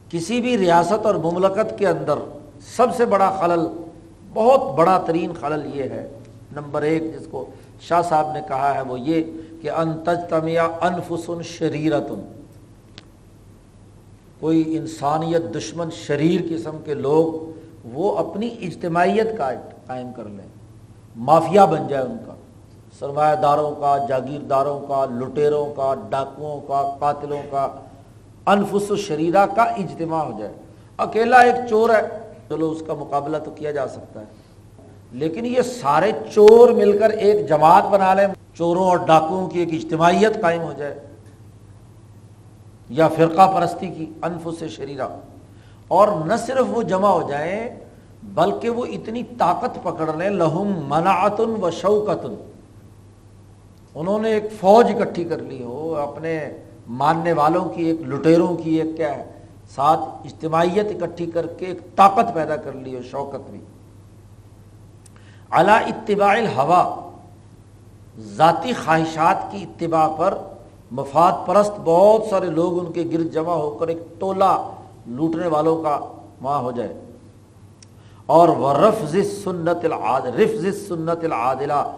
S2: کسی بھی ریاست اور مملکت کے اندر سب سے بڑا خلل، بہت بڑا ترین خلل یہ ہے، نمبر ایک جس کو شاہ صاحب نے کہا ہے وہ یہ کہ ان تجتمیا انفسن شریرتن، کوئی انسانیت دشمن شریر قسم کے لوگ وہ اپنی اجتماعیت کا قائم کر لیں، مافیا بن جائے ان کا، سرمایہ داروں کا جاگیرداروں کا، لٹیروں کا، ڈاکوؤں کا، قاتلوں کا، انفس و شریرہ کا اجتماع ہو جائے۔ اکیلا ایک چور ہے، چلو اس کا مقابلہ تو کیا جا سکتا ہے۔ لیکن یہ سارے چور مل کر ایک جماعت بنا لیں، چوروں اور ڈاکوؤں کی ایک اجتماعیت قائم ہو جائے، یا فرقہ پرستی کی انفس شریرہ۔ اور نہ صرف وہ جمع ہو جائیں، بلکہ وہ اتنی طاقت پکڑ لیں، لہم منعتن و شوکتن۔ انہوں نے ایک فوج اکٹھی کر لی ہو، اپنے ماننے والوں کی، ایک لٹیروں کی، ایک کیا ہے، ساتھ اجتماعیت اکٹھی کر کے ایک طاقت پیدا کر لی ہو، شوکت بھی۔ اعلیٰ اتباع الحوا ذاتی خواہشات کی اتباع پر مفاد پرست بہت سارے لوگ ان کے گرد جمع ہو کر ایک ٹولہ لوٹنے والوں کا وہاں ہو جائے۔ اور وہ رفظ سنت العاد رفظ سنت العادلہ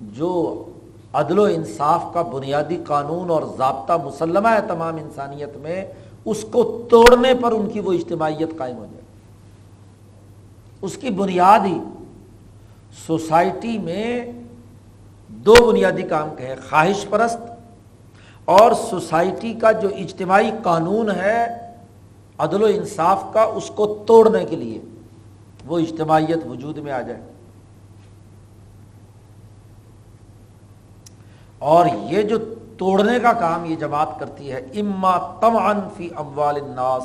S2: جو عدل و انصاف کا بنیادی قانون اور ضابطہ مسلمہ ہے تمام انسانیت میں، اس کو توڑنے پر ان کی وہ اجتماعیت قائم ہو جائے۔ اس کی بنیاد ہی سوسائٹی میں دو بنیادی کام کہے خواہش پرست اور سوسائٹی کا جو اجتماعی قانون ہے، عدل و انصاف کا، اس کو توڑنے کے لیے وہ اجتماعیت وجود میں آ جائے۔ اور یہ جو توڑنے کا کام یہ جماعت کرتی ہے، اما تم فی اموال الناس،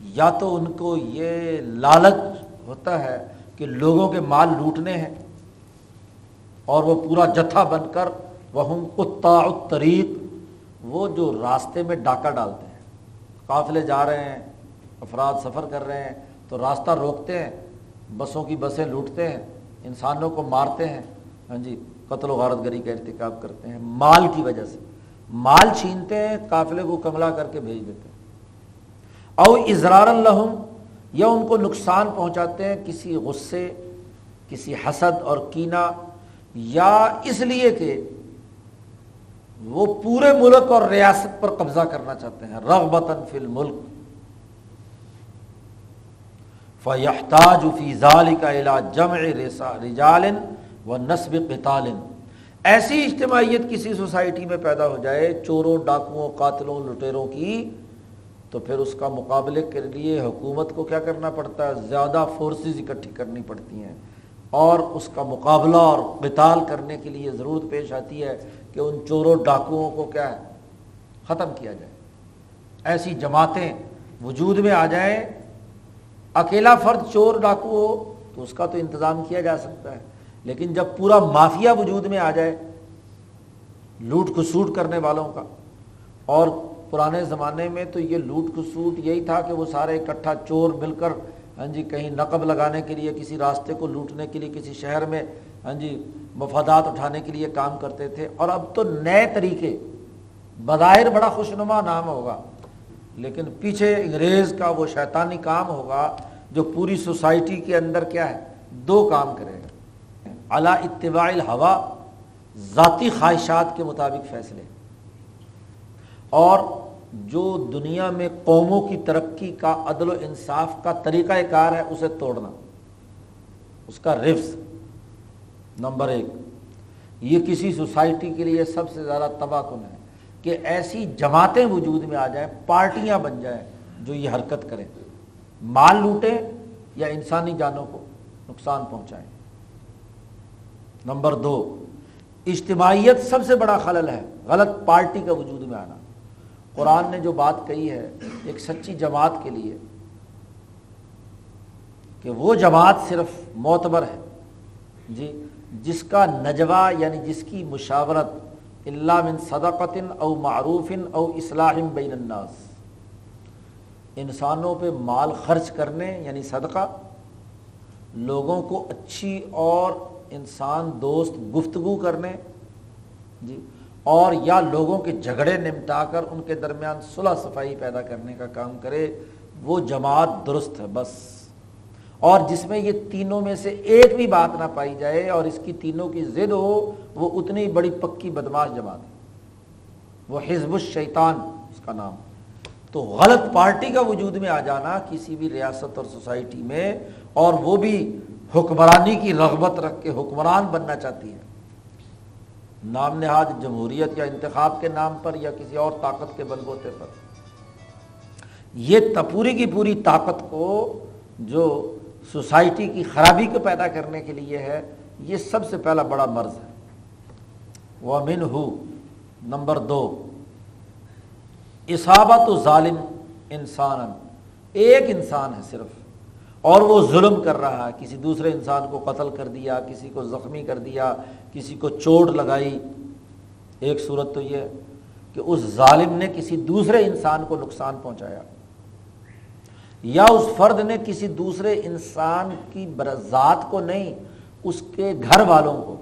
S2: یا تو ان کو یہ لالچ ہوتا ہے کہ لوگوں کے مال لوٹنے ہیں اور وہ پورا جتھا بن کر وہ کتا طریق وہ جو راستے میں ڈاکہ ڈالتے ہیں۔ قافلے جا رہے ہیں، افراد سفر کر رہے ہیں، تو راستہ روکتے ہیں، بسوں کی بسیں لوٹتے ہیں، انسانوں کو مارتے ہیں۔ ہاں جی قتل و غارت گری کا ارتکاب کرتے ہیں، مال کی وجہ سے۔ مال چھینتے ہیں، قافلے کو کملا کر کے بھیج دیتے ہیں۔ او اضرار الحم یا ان کو نقصان پہنچاتے ہیں کسی غصے، کسی حسد اور کینہ، یا اس لیے کہ وہ پورے ملک اور ریاست پر قبضہ کرنا چاہتے ہیں، رغبتاً فی الملک۔ فیحتاج فی ذالک الى جمع رجال و نصب قتال۔ ایسی اجتماعیت کسی سوسائٹی میں پیدا ہو جائے، چوروں، ڈاکوؤں، قاتلوں، لٹیروں کی تو پھر اس کا مقابلے کے لیے حکومت کو کیا کرنا پڑتا ہے؟ زیادہ فورسز اکٹھی کرنی پڑتی ہیں۔ اور اس کا مقابلہ اور قتال کرنے کے لیے ضرورت پیش آتی ہے کہ ان چوروں ڈاکوؤں کو کیا ہے؟ ختم کیا جائے۔ ایسی جماعتیں وجود میں آ جائیں، اکیلا فرد چور ڈاکو ہو تو اس کا تو انتظام کیا جا سکتا ہے۔ لیکن جب پورا مافیا وجود میں آ جائے، لوٹ کسوٹ کرنے والوں کا، اور پرانے زمانے میں تو یہ لوٹ کسوٹ یہی تھا کہ وہ سارے اکٹھا چور مل کر ہاں جی کہیں نقب لگانے کے لیے، کسی راستے کو لوٹنے کے لیے، کسی شہر میں ہاں جی مفادات اٹھانے کے لیے کام کرتے تھے۔ اور اب تو نئے طریقے، بظاہر بڑا خوشنما نام ہوگا، لیکن پیچھے انگریز کا وہ شیطانی کام ہوگا جو پوری سوسائٹی کے اندر کیا ہے، دو کام کرے گا۔ اعلیٰ اتباع الحوا ذاتی خواہشات کے مطابق فیصلے۔ اور جو دنیا میں قوموں کی ترقی کا عدل و انصاف کا طریقہ کار ہے، اسے توڑنا۔ اس کا رفظ نمبر ایک، یہ کسی سوسائٹی کے لیے سب سے زیادہ تباہ کن ہے کہ ایسی جماعتیں وجود میں آ جائیں، پارٹیاں بن جائیں جو یہ حرکت کریں۔ مال لوٹیں یا انسانی جانوں کو نقصان پہنچائیں۔ نمبر دو، اجتماعیت سب سے بڑا خلل ہے، غلط پارٹی کا وجود میں آنا۔ قرآن نے جو بات کہی ہے ایک سچی جماعت کے لیے کہ وہ جماعت صرف معتبر ہے جی جس کا نجوہ یعنی جس کی مشاورت اللہ من صدقت او معروف او اصلاح بین الناس۔ انسانوں پہ مال خرچ کرنے یعنی صدقہ لوگوں کو اچھی اور انسان دوست گفتگو کرنے جی اور یا لوگوں کے جھگڑے نمٹا کر ان کے درمیان صلح صفائی پیدا کرنے کا کام کرے، وہ جماعت درست ہے بس۔ اور جس میں یہ تینوں میں سے ایک بھی بات نہ پائی جائے اور اس کی تینوں کی ضد ہو، وہ اتنی بڑی پکی بدماش جماعت ہے۔ وہ حزب الشیطان، اس کا نام۔ تو غلط پارٹی کا وجود میں آ جانا کسی بھی ریاست اور سوسائٹی میں، اور وہ بھی حکمرانی کی رغبت رکھ کے حکمران بننا چاہتی ہے۔ نام نہاد جمہوریت یا انتخاب کے نام پر یا کسی اور طاقت کے بل بوتے پر۔ یہ پوری کی پوری طاقت کو جو سوسائٹی کی خرابی کو پیدا کرنے کے لیے ہے، یہ سب سے پہلا بڑا مرض ہے۔ وہ من ہو نمبر دو۔ اصابت و ظالم انسان ایک انسان ہے صرف۔ اور وہ ظلم کر رہا ہے۔ کسی دوسرے انسان کو قتل کر دیا، کسی کو زخمی کر دیا کسی کو چوٹ لگائی۔ ایک صورت تو یہ ہے کہ اس ظالم نے کسی دوسرے انسان کو نقصان پہنچایا۔ یا اس فرد نے کسی دوسرے انسان کی ذات کو نہیں، اس کے گھر والوں کو۔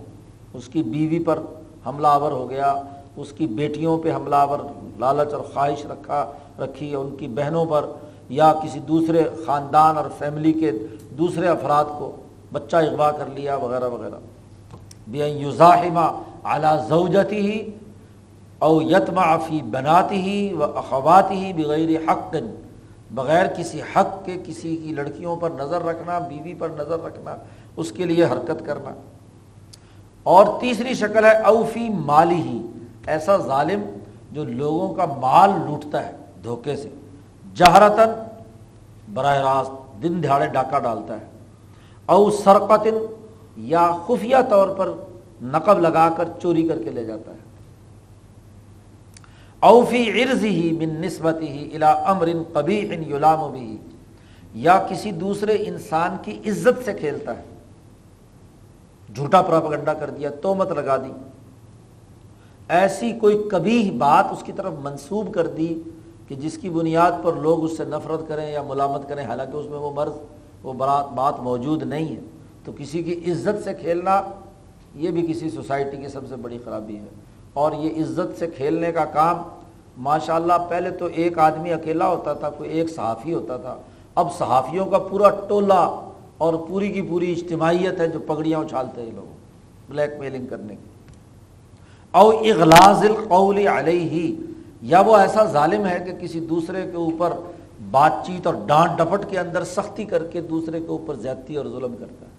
S2: اس کی بیوی پر حملہ آور ہو گیا، اس کی بیٹیوں پہ حملہ آور، لالچ اور خواہش رکھا، رکھی ان کی بہنوں پر، یا کسی دوسرے خاندان اور فیملی کے دوسرے افراد کو بچہ اغوا کر لیا، وغیرہ وغیرہ۔ بے یوزاحمہ اعلیٰ زوجتی ہی او یتما فی بناتی ہی و اخواتی ہی بغیر حق بغیر کسی حق کے کسی کی لڑکیوں پر نظر رکھنا، بیوی پر نظر رکھنا، اس کے لیے حرکت کرنا۔ اور تیسری شکل ہے اوفی مالی ہی، ایسا ظالم جو لوگوں کا مال لوٹتا ہے دھوکے سے۔ جہرتن براہ راست دن دہاڑے ڈاکہ ڈالتا ہے۔ او سرقتن یا خفیہ طور پر نقب لگا کر چوری کر کے لے جاتا ہے۔ اوفی عرض ہی من نسبت ہی الا امر قبی ان یلام بھی یا کسی دوسرے انسان کی عزت سے کھیلتا ہے۔ جھوٹا پراپگنڈا کر دیا، تومت لگا دی۔ ایسی کوئی کبھی بات اس کی طرف منسوب کر دی کہ جس کی بنیاد پر لوگ اس سے نفرت کریں یا ملامت کریں، حالانکہ اس میں وہ مرض، وہ بات موجود نہیں ہے۔ تو کسی کی عزت سے کھیلنا یہ بھی کسی سوسائٹی کی سب سے بڑی خرابی ہے۔ اور یہ عزت سے کھیلنے کا کام ماشاء اللہ پہلے تو ایک آدمی اکیلا ہوتا تھا، کوئی ایک صحافی ہوتا تھا۔ اب صحافیوں کا پورا ٹولہ اور پوری کی پوری اجتماعیت ہے جو پگڑیاں اچھالتے ہیں لوگ بلیک میلنگ کرنے کی۔ او اغلاظ القول علیہ، یا وہ ایسا ظالم ہے کہ کسی دوسرے کے اوپر بات چیت اور ڈانٹ ڈپٹ کے اندر سختی کر کے دوسرے کے اوپر زیادتی اور ظلم کرتا ہے۔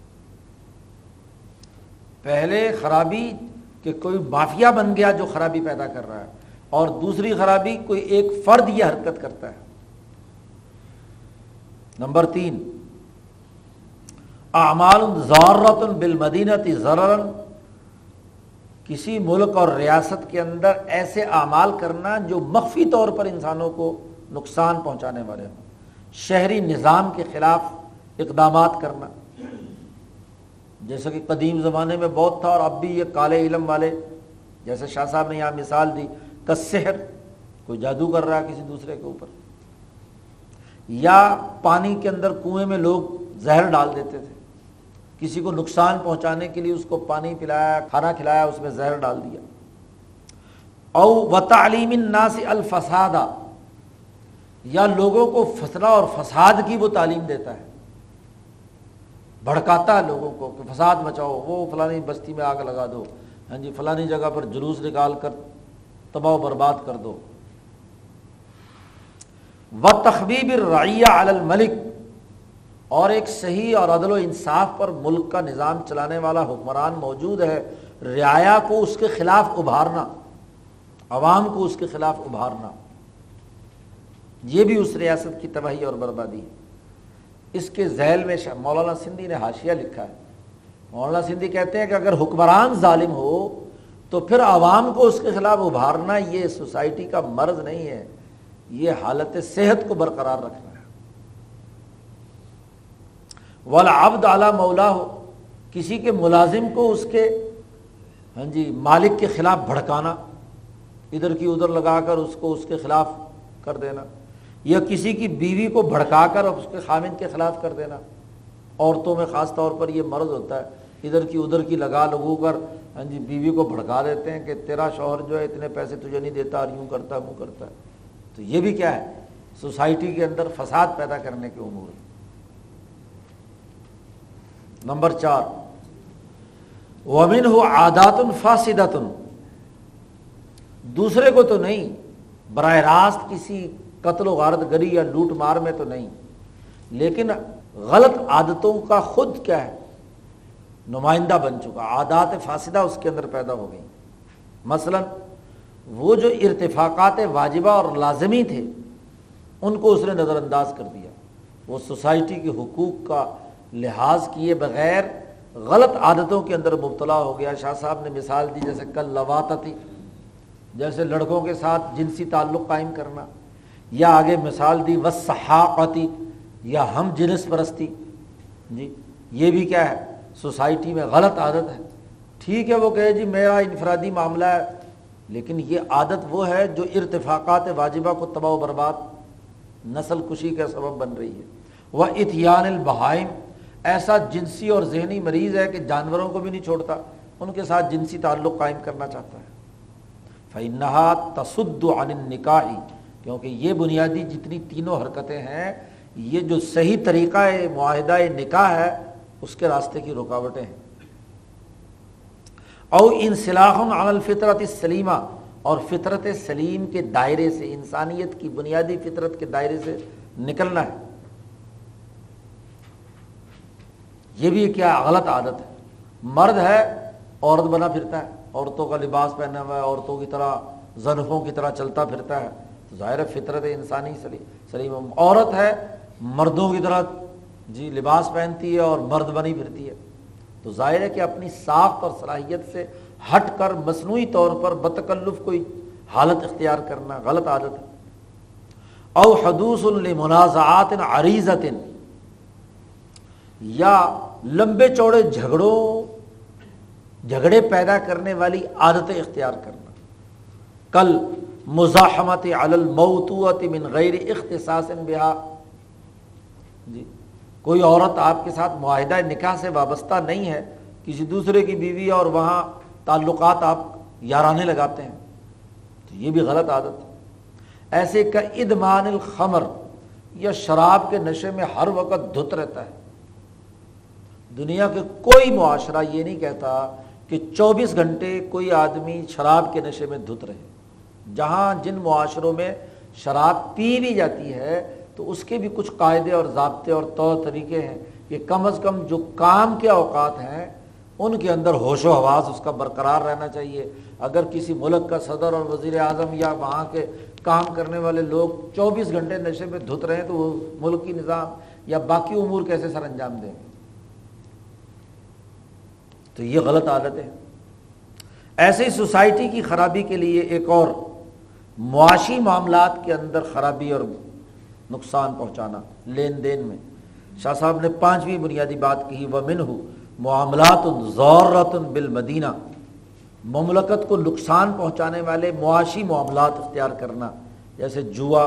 S2: پہلے خرابی کہ کوئی مافیا بن گیا جو خرابی پیدا کر رہا ہے، اور دوسری خرابی کوئی ایک فرد یہ حرکت کرتا ہے۔ نمبر تین، اعمال زارت بالمدینت ضرر کسی ملک اور ریاست کے اندر ایسے اعمال کرنا جو مخفی طور پر انسانوں کو نقصان پہنچانے والے ہوں۔ شہری نظام کے خلاف اقدامات کرنا۔ جیسا کہ قدیم زمانے میں بہت تھا اور اب بھی یہ کالے علم والے، جیسے شاہ صاحب نے یہاں مثال دی کسحر کوئی جادو کر رہا ہے کسی دوسرے کے اوپر۔ یا پانی کے اندر کنویں میں لوگ زہر ڈال دیتے تھے۔ کسی کو نقصان پہنچانے کے لیے اس کو پانی پلایا، کھانا کھلایا، اس میں زہر ڈال دیا۔ او و تعلیم ناس الفسادہ یا لوگوں کو فسلہ اور فساد کی وہ تعلیم دیتا ہے۔ بھڑکاتا ہے لوگوں کو کہ فساد مچاؤ، وہ فلانی بستی میں آگ لگا دو۔ ہاں جی فلانی جگہ پر جلوس نکال کر تباہ و برباد کر دو۔ و تخبیب رعیہ الملک اور ایک صحیح اور عدل و انصاف پر ملک کا نظام چلانے والا حکمران موجود ہے۔ رعایا کو اس کے خلاف ابھارنا، عوام کو اس کے خلاف ابھارنا۔ یہ بھی اس ریاست کی تباہی اور بربادی۔ ہے اس کے ذیل میں مولانا سندھی نے حاشیہ لکھا ہے۔ مولانا سندھی کہتے ہیں کہ اگر حکمران ظالم ہو، تو پھر عوام کو اس کے خلاف ابھارنا یہ سوسائٹی کا مرض نہیں ہے۔ یہ حالت صحت کو برقرار رکھنا ہے۔ والا آبد اعلیٰ مولا ہو کسی کے ملازم کو اس کے ہاں جی مالک کے خلاف بھڑکانا، ادھر کی ادھر لگا کر اس کو اس کے خلاف کر دینا۔ یا کسی کی بیوی کو بھڑکا کر اس کے خامن کے خلاف کر دینا۔ عورتوں میں خاص طور پر یہ مرض ہوتا ہے، ادھر کی ادھر کی لگا لگو کر ہاں جی بیوی کو بھڑکا دیتے ہیں کہ تیرا شوہر جو ہے اتنے پیسے تجھے نہیں دیتا، اور یوں کرتا ہے وہ کرتا۔ ہے تو یہ بھی کیا ہے، سوسائٹی کے اندر فساد پیدا کرنے کے امور۔ نمبر چار ومن ہو آدات الفاصدت دوسرے کو تو نہیں، براہ راست کسی قتل و غارت گری یا لوٹ مار میں تو نہیں۔ لیکن غلط عادتوں کا خود کیا ہے؟ نمائندہ بن چکا۔ عادات فاصدہ اس کے اندر پیدا ہو گئی مثلا وہ جو ارتفاقات واجبہ اور لازمی تھے، ان کو اس نے نظر انداز کر دیا۔ وہ سوسائٹی کے حقوق کا لحاظ کیے بغیر غلط عادتوں کے اندر مبتلا ہو گیا۔ شاہ صاحب نے مثال دی جیسے کل لواتتی جیسے لڑکوں کے ساتھ جنسی تعلق قائم کرنا۔ یا آگے مثال دی وصحاقتی یا ہم جنس پرستی۔ جی یہ بھی کیا ہے؟ سوسائٹی میں غلط عادت ہے۔ ٹھیک ہے، وہ کہے جی میرا انفرادی معاملہ ہے، لیکن یہ عادت وہ ہے جو ارتفاقات واجبہ کو تباہ و برباد، نسل کشی کا سبب بن رہی ہے۔ وہ اتیان البہائم ایسا جنسی اور ذہنی مریض ہے کہ جانوروں کو بھی نہیں چھوڑتا، ان کے ساتھ جنسی تعلق قائم کرنا چاہتا ہے۔ فنحا تصد عن نکاحی کیونکہ یہ بنیادی جتنی تینوں حرکتیں ہیں، یہ جو صحیح طریقہ معاہدہ نکاح ہے، اس کے راستے کی رکاوٹیں ہیں۔ او انصلاح عن الفطرت سلیمہ اور فطرت سلیم کے دائرے سے، انسانیت کی بنیادی فطرت کے دائرے سے نکلنا ہے۔ یہ بھی کیا غلط عادت ہے؟ مرد ہے، عورت بنا پھرتا ہے۔ عورتوں کا لباس پہنا ہوا ہے، عورتوں کی طرح زنفوں کی طرح چلتا پھرتا ہے۔ ظاہر فطرت انسانی سلیم سلیم عورت ہے، مردوں کی طرح جی لباس پہنتی ہے اور مرد بنی پھرتی ہے۔ تو ظاہر ہے کہ اپنی ساخت اور صلاحیت سے ہٹ کر مصنوعی طور پر بتکلف کوئی حالت اختیار کرنا غلط عادت ہے۔ او حدوث المنازعات عریضت یا لمبے چوڑے جھگڑوں، جھگڑے پیدا کرنے والی عادتیں اختیار کرنا۔ کل مزاحمت الموتوت من غیر اختصاص بہا جی کوئی عورت آپ کے ساتھ معاہدہ نکاح سے وابستہ نہیں ہے، کسی دوسرے کی بیوی اور وہاں تعلقات آپ یارانے لگاتے ہیں، تو یہ بھی غلط عادت ہے۔ ایسے کا ادمان الخمر یا شراب کے نشے میں ہر وقت دھت رہتا ہے۔ دنیا کے کوئی معاشرہ یہ نہیں کہتا کہ چوبیس گھنٹے کوئی آدمی شراب کے نشے میں دھت رہے۔ جہاں جن معاشروں میں شراب پی بھی جاتی ہے، تو اس کے بھی کچھ قاعدے اور ضابطے اور طور طریقے ہیں کہ کم از کم جو کام کے اوقات ہیں، ان کے اندر ہوش و حواس اس کا برقرار رہنا چاہیے۔ اگر کسی ملک کا صدر اور وزیر اعظم یا وہاں کے کام کرنے والے لوگ چوبیس گھنٹے نشے میں دھت رہے ہیں، تو وہ ملک کی نظام یا باقی امور کیسے سر انجام دیں؟ گے تو یہ غلط عادت ہے ایسے ہی سوسائٹی کی خرابی کے لیے ایک اور معاشی معاملات کے اندر خرابی اور نقصان پہنچانا، لین دین میں۔ شاہ صاحب نے پانچویں بنیادی بات کہی وہ من ہو معاملات ضورت بالمدینہ مملکت کو نقصان پہنچانے والے معاشی معاملات اختیار کرنا، جیسے جوا۔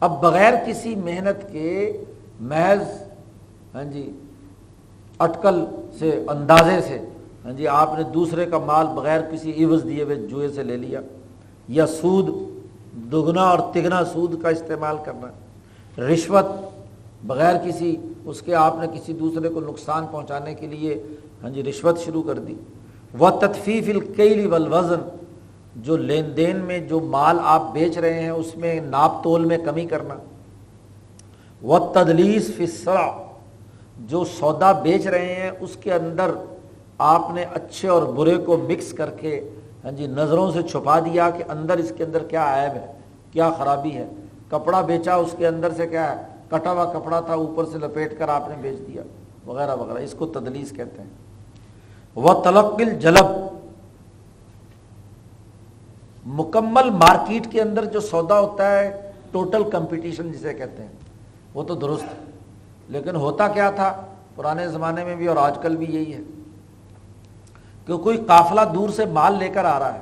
S2: اب بغیر کسی محنت کے محض ہاں جی اٹکل سے، اندازے سے ہاں جی آپ نے دوسرے کا مال بغیر کسی عوض دیے ہوئے جوئے سے لے لیا۔ یا سود، دگنا اور تگنا سود کا استعمال کرنا۔ رشوت بغیر کسی، اس کے آپ نے کسی دوسرے کو نقصان پہنچانے کے لیے ہاں جی رشوت شروع کر دی۔ وہ تدفیف القیلی والوزن، جو لین دین میں جو مال آپ بیچ رہے ہیں، اس میں ناپ تول میں کمی کرنا۔ وہ تدلیس فصرا جو سودا بیچ رہے ہیں، اس کے اندر آپ نے اچھے اور برے کو مکس کر کے ہاں جی نظروں سے چھپا دیا کہ اندر اس کے اندر کیا عیب ہے، کیا خرابی ہے۔ کپڑا بیچا، اس کے اندر سے کیا ہے؟ کٹا ہوا کپڑا تھا، اوپر سے لپیٹ کر آپ نے بیچ دیا، وغیرہ وغیرہ۔ اس کو تدلیس کہتے ہیں۔ وہ تلقل جلب مکمل مارکیٹ کے اندر جو سودا ہوتا ہے، ٹوٹل کمپٹیشن جسے کہتے ہیں۔ وہ تو درست لیکن ہوتا کیا تھا؟ پرانے زمانے میں بھی اور آج کل بھی یہی ہے۔ کہ کوئی قافلہ دور سے مال لے کر آ رہا ہے،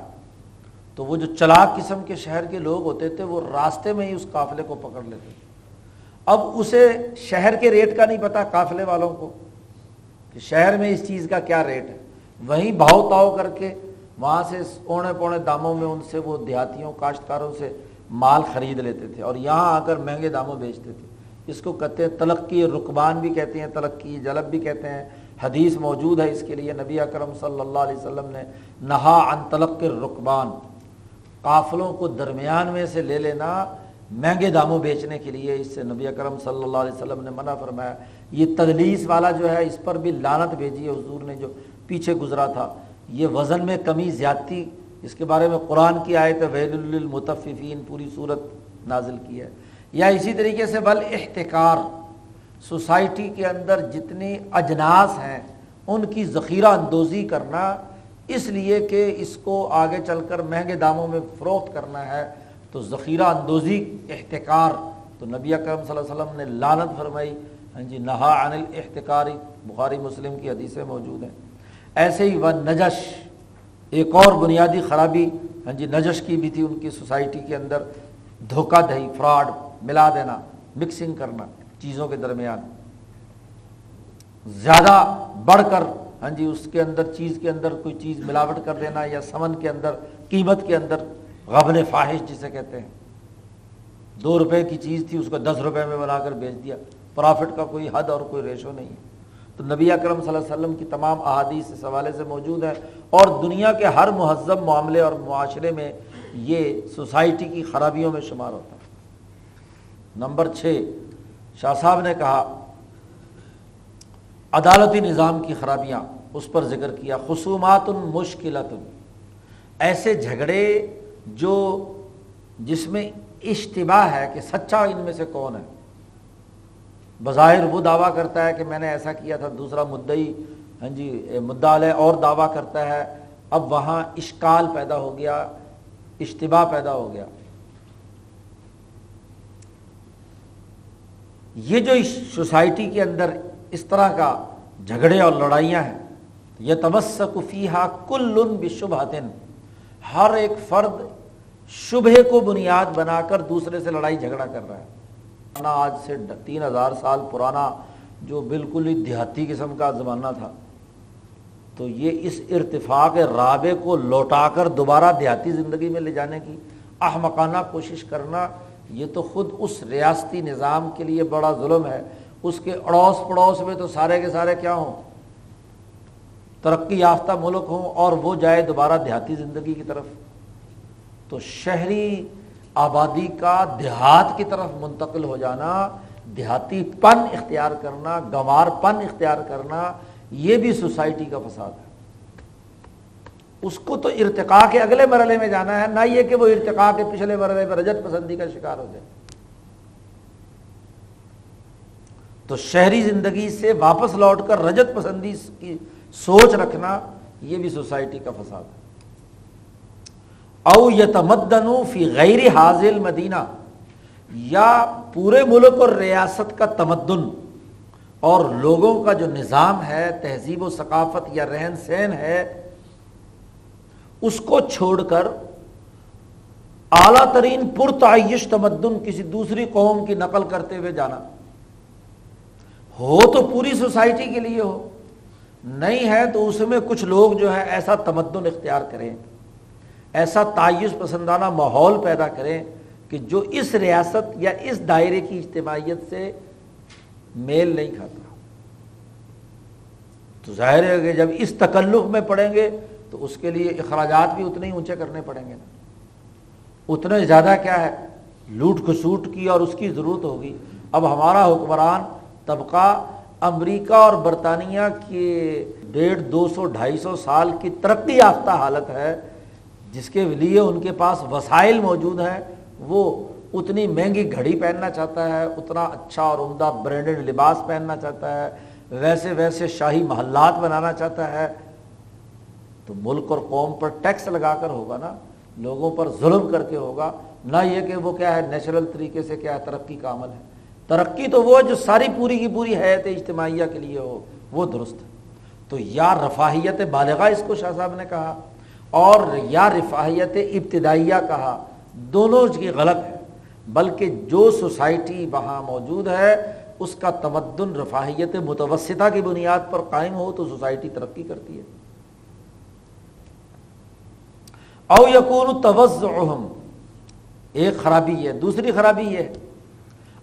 S2: تو وہ جو چلاک قسم کے شہر کے لوگ ہوتے تھے، وہ راستے میں ہی اس قافلے کو پکڑ لیتے تھے۔ اب اسے شہر کے ریٹ کا نہیں پتا قافلے والوں کو کہ شہر میں اس چیز کا کیا ریٹ ہے۔ وہیں بھاؤ تاؤ کر کے وہاں سے اونے پونے داموں میں ان سے وہ دیہاتیوں، کاشتکاروں سے مال خرید لیتے تھے اور یہاں آ کر مہنگے داموں بیچتے تھے۔ اس کو کہتے ہیں تلقی رقبان بھی کہتے ہیں، تلقی، جلب بھی کہتے ہیں۔ حدیث موجود ہے اس کے لیے نبی اکرم صلی اللہ علیہ وسلم نے نہا ان تلق رقبان قافلوں کو درمیان میں سے لے لینا مہنگے داموں بیچنے کے لیے۔ اس سے نبی اکرم صلی اللہ علیہ وسلم نے منع فرمایا، یہ تدلیس والا جو ہے، اس پر بھی لانت بھیجی ہے۔ حضور نے جو پیچھے گزرا تھا، یہ وزن میں کمی زیادتی، اس کے بارے میں قرآن کی آیت وید المتففین پوری صورت نازل کی ہے۔ یا اسی طریقے سے بل احتکار سوسائٹی کے اندر جتنی اجناس ہیں، ان کی ذخیرہ اندوزی کرنا، اس لیے کہ اس کو آگے چل کر مہنگے داموں میں فروخت کرنا ہے، تو ذخیرہ اندوزی احتکار، تو نبی اکرم صلی اللہ علیہ وسلم نے لانت فرمائی۔ ہاں جی نہا عن الاحتکاری بخاری مسلم کی حدیثیں موجود ہیں۔ ایسے ہی وہ نجش، ایک اور بنیادی خرابی ہاں جی نجش کی بھی تھی ان کی سوسائٹی کے اندر۔ دھوکہ دہی، فراڈ، ملا دینا، مکسنگ کرنا۔ چیزوں کے درمیان زیادہ بڑھ کر ہاں جی اس کے اندر، چیز کے اندر کوئی چیز ملاوٹ کر دینا یا سمن کے اندر، قیمت کے اندر غبن فاحش جسے کہتے ہیں۔ دو روپے کی چیز تھی، اس کو دس روپے میں بنا کر بیچ دیا۔ پرافٹ کا کوئی حد اور کوئی ریشو نہیں ہے۔ تو نبی اکرم صلی اللہ علیہ وسلم کی تمام احادیث اس حوالے سے موجود ہے اور دنیا کے ہر مہذب معاملے اور معاشرے میں یہ سوسائٹی کی خرابیوں میں شمار ہوتا ہے۔ نمبر چھ شاہ صاحب نے کہا، عدالتی نظام کی خرابیاں اس پر ذکر کیا خصومات مشکلات ایسے جھگڑے جو جس میں اشتباہ ہے کہ سچا ان میں سے کون ہے۔ بظاہر وہ دعویٰ کرتا ہے کہ میں نے ایسا کیا تھا، دوسرا مدعی ہاں جی مدعا اور دعویٰ کرتا ہے۔ اب وہاں اشکال پیدا ہو گیا، اشتباہ پیدا ہو گیا۔ یہ جو اس سوسائٹی کے اندر اس طرح کا جھگڑے اور لڑائیاں ہیں یہ تبسک فیحا کل بشبہتن، ہر ایک فرد شبہ کو بنیاد بنا کر دوسرے سے لڑائی جھگڑا کر رہا ہے۔ آج سے تین ہزار سال پرانا جو بالکل ہی دیہاتی قسم کا زمانہ تھا، تو یہ اس ارتفاق رابع کو لوٹا کر دوبارہ دیہاتی زندگی میں لے جانے کی احمقانہ کوشش کرنا یہ تو خود اس ریاستی نظام کے لیے بڑا ظلم ہے۔ اس کے اڑوس پڑوس میں تو سارے کے سارے کیا ہوں؟ ترقی یافتہ ملک ہوں اور وہ جائے دوبارہ دیہاتی زندگی کی طرف۔ تو شہری آبادی کا دیہات کی طرف منتقل ہو جانا، دیہاتی پن اختیار کرنا، گنوار پن اختیار کرنا، یہ بھی سوسائٹی کا فساد ہے۔ اس کو تو ارتقاء کے اگلے مرحلے میں جانا ہے، نہ یہ کہ وہ ارتقاء کے پچھلے مرحلے میں رجت پسندی کا شکار ہو جائے۔ تو شہری زندگی سے واپس لوٹ کر رجت پسندی کی سوچ رکھنا یہ بھی سوسائٹی کا فساد ہے۔ او یتمدن فی غیر حاضل مدینہ یا پورے ملک اور ریاست کا تمدن اور لوگوں کا جو نظام ہے، تہذیب و ثقافت یا رہن سہن ہے اس کو چھوڑ کر اعلیٰ ترین پرتعیش تمدن کسی دوسری قوم کی نقل کرتے ہوئے جانا۔ ہو تو پوری سوسائٹی کے لیے ہو، نہیں ہے تو اس میں کچھ لوگ جو ہے ایسا تمدن اختیار کریں، ایسا تعیش پسندانہ ماحول پیدا کریں کہ جو اس ریاست یا اس دائرے کی اجتماعیت سے میل نہیں کھاتا۔ تو ظاہر ہے کہ جب اس تکلف میں پڑیں گے تو اس کے لیے اخراجات بھی اتنے ہی اونچے کرنے پڑیں گے نا۔ اتنے زیادہ کیا ہے؟ لوٹ کھسوٹ کی اور اس کی ضرورت ہوگی۔ اب ہمارا حکمران طبقہ امریکہ اور برطانیہ کے ڈیڑھ دو سو ڈھائی سو سال کی ترقی یافتہ حالت ہے، جس کے لیے ان کے پاس وسائل موجود ہیں۔ وہ اتنی مہنگی گھڑی پہننا چاہتا ہے، اتنا اچھا اور عمدہ برانڈڈ لباس پہننا چاہتا ہے۔ ویسے ویسے شاہی محلات بنانا چاہتا ہے۔ تو ملک اور قوم پر ٹیکس لگا کر ہوگا نا، لوگوں پر ظلم کر کے ہوگا۔ نہ یہ کہ وہ کیا ہے، نیچرل طریقے سے کیا ہے، ترقی کا عمل ہے۔ ترقی تو وہ جو ساری پوری کی پوری حیت اجتماعیہ کے لیے ہو، وہ درست۔ ہے تو یا رفاہیت بالغہ، اس کو شاہ صاحب نے کہا، اور یا رفاہیت ابتدائیہ کہا، دونوں کی غلط ہے۔ بلکہ جو سوسائٹی وہاں موجود ہے، اس کا تمدن رفاہیت متوسطہ کی بنیاد پر قائم ہو، تو سوسائٹی ترقی کرتی ہے۔ او یقون توزعہم ایک خرابی ہے، دوسری خرابی یہ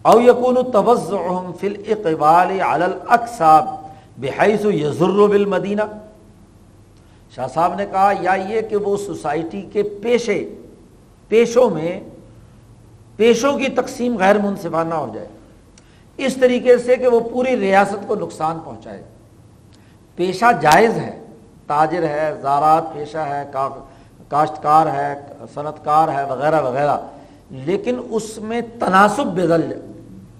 S2: او یقون توزعہم فی الاقبال علی الاقصاب بحیث یزر بالمدینہ. شاہ صاحب نے کہا، یا یہ کہ وہ سوسائٹی کے پیشے، پیشوں میں، پیشوں کی تقسیم غیر منصفانہ ہو جائے. اس طریقے سے کہ وہ پوری ریاست کو نقصان پہنچائے. پیشہ جائز ہے، تاجر ہے زارات پیشہ ہے، کاغذ کاشتکار ہے صنعت کار ہے، وغیرہ وغیرہ۔ لیکن اس میں تناسب بدل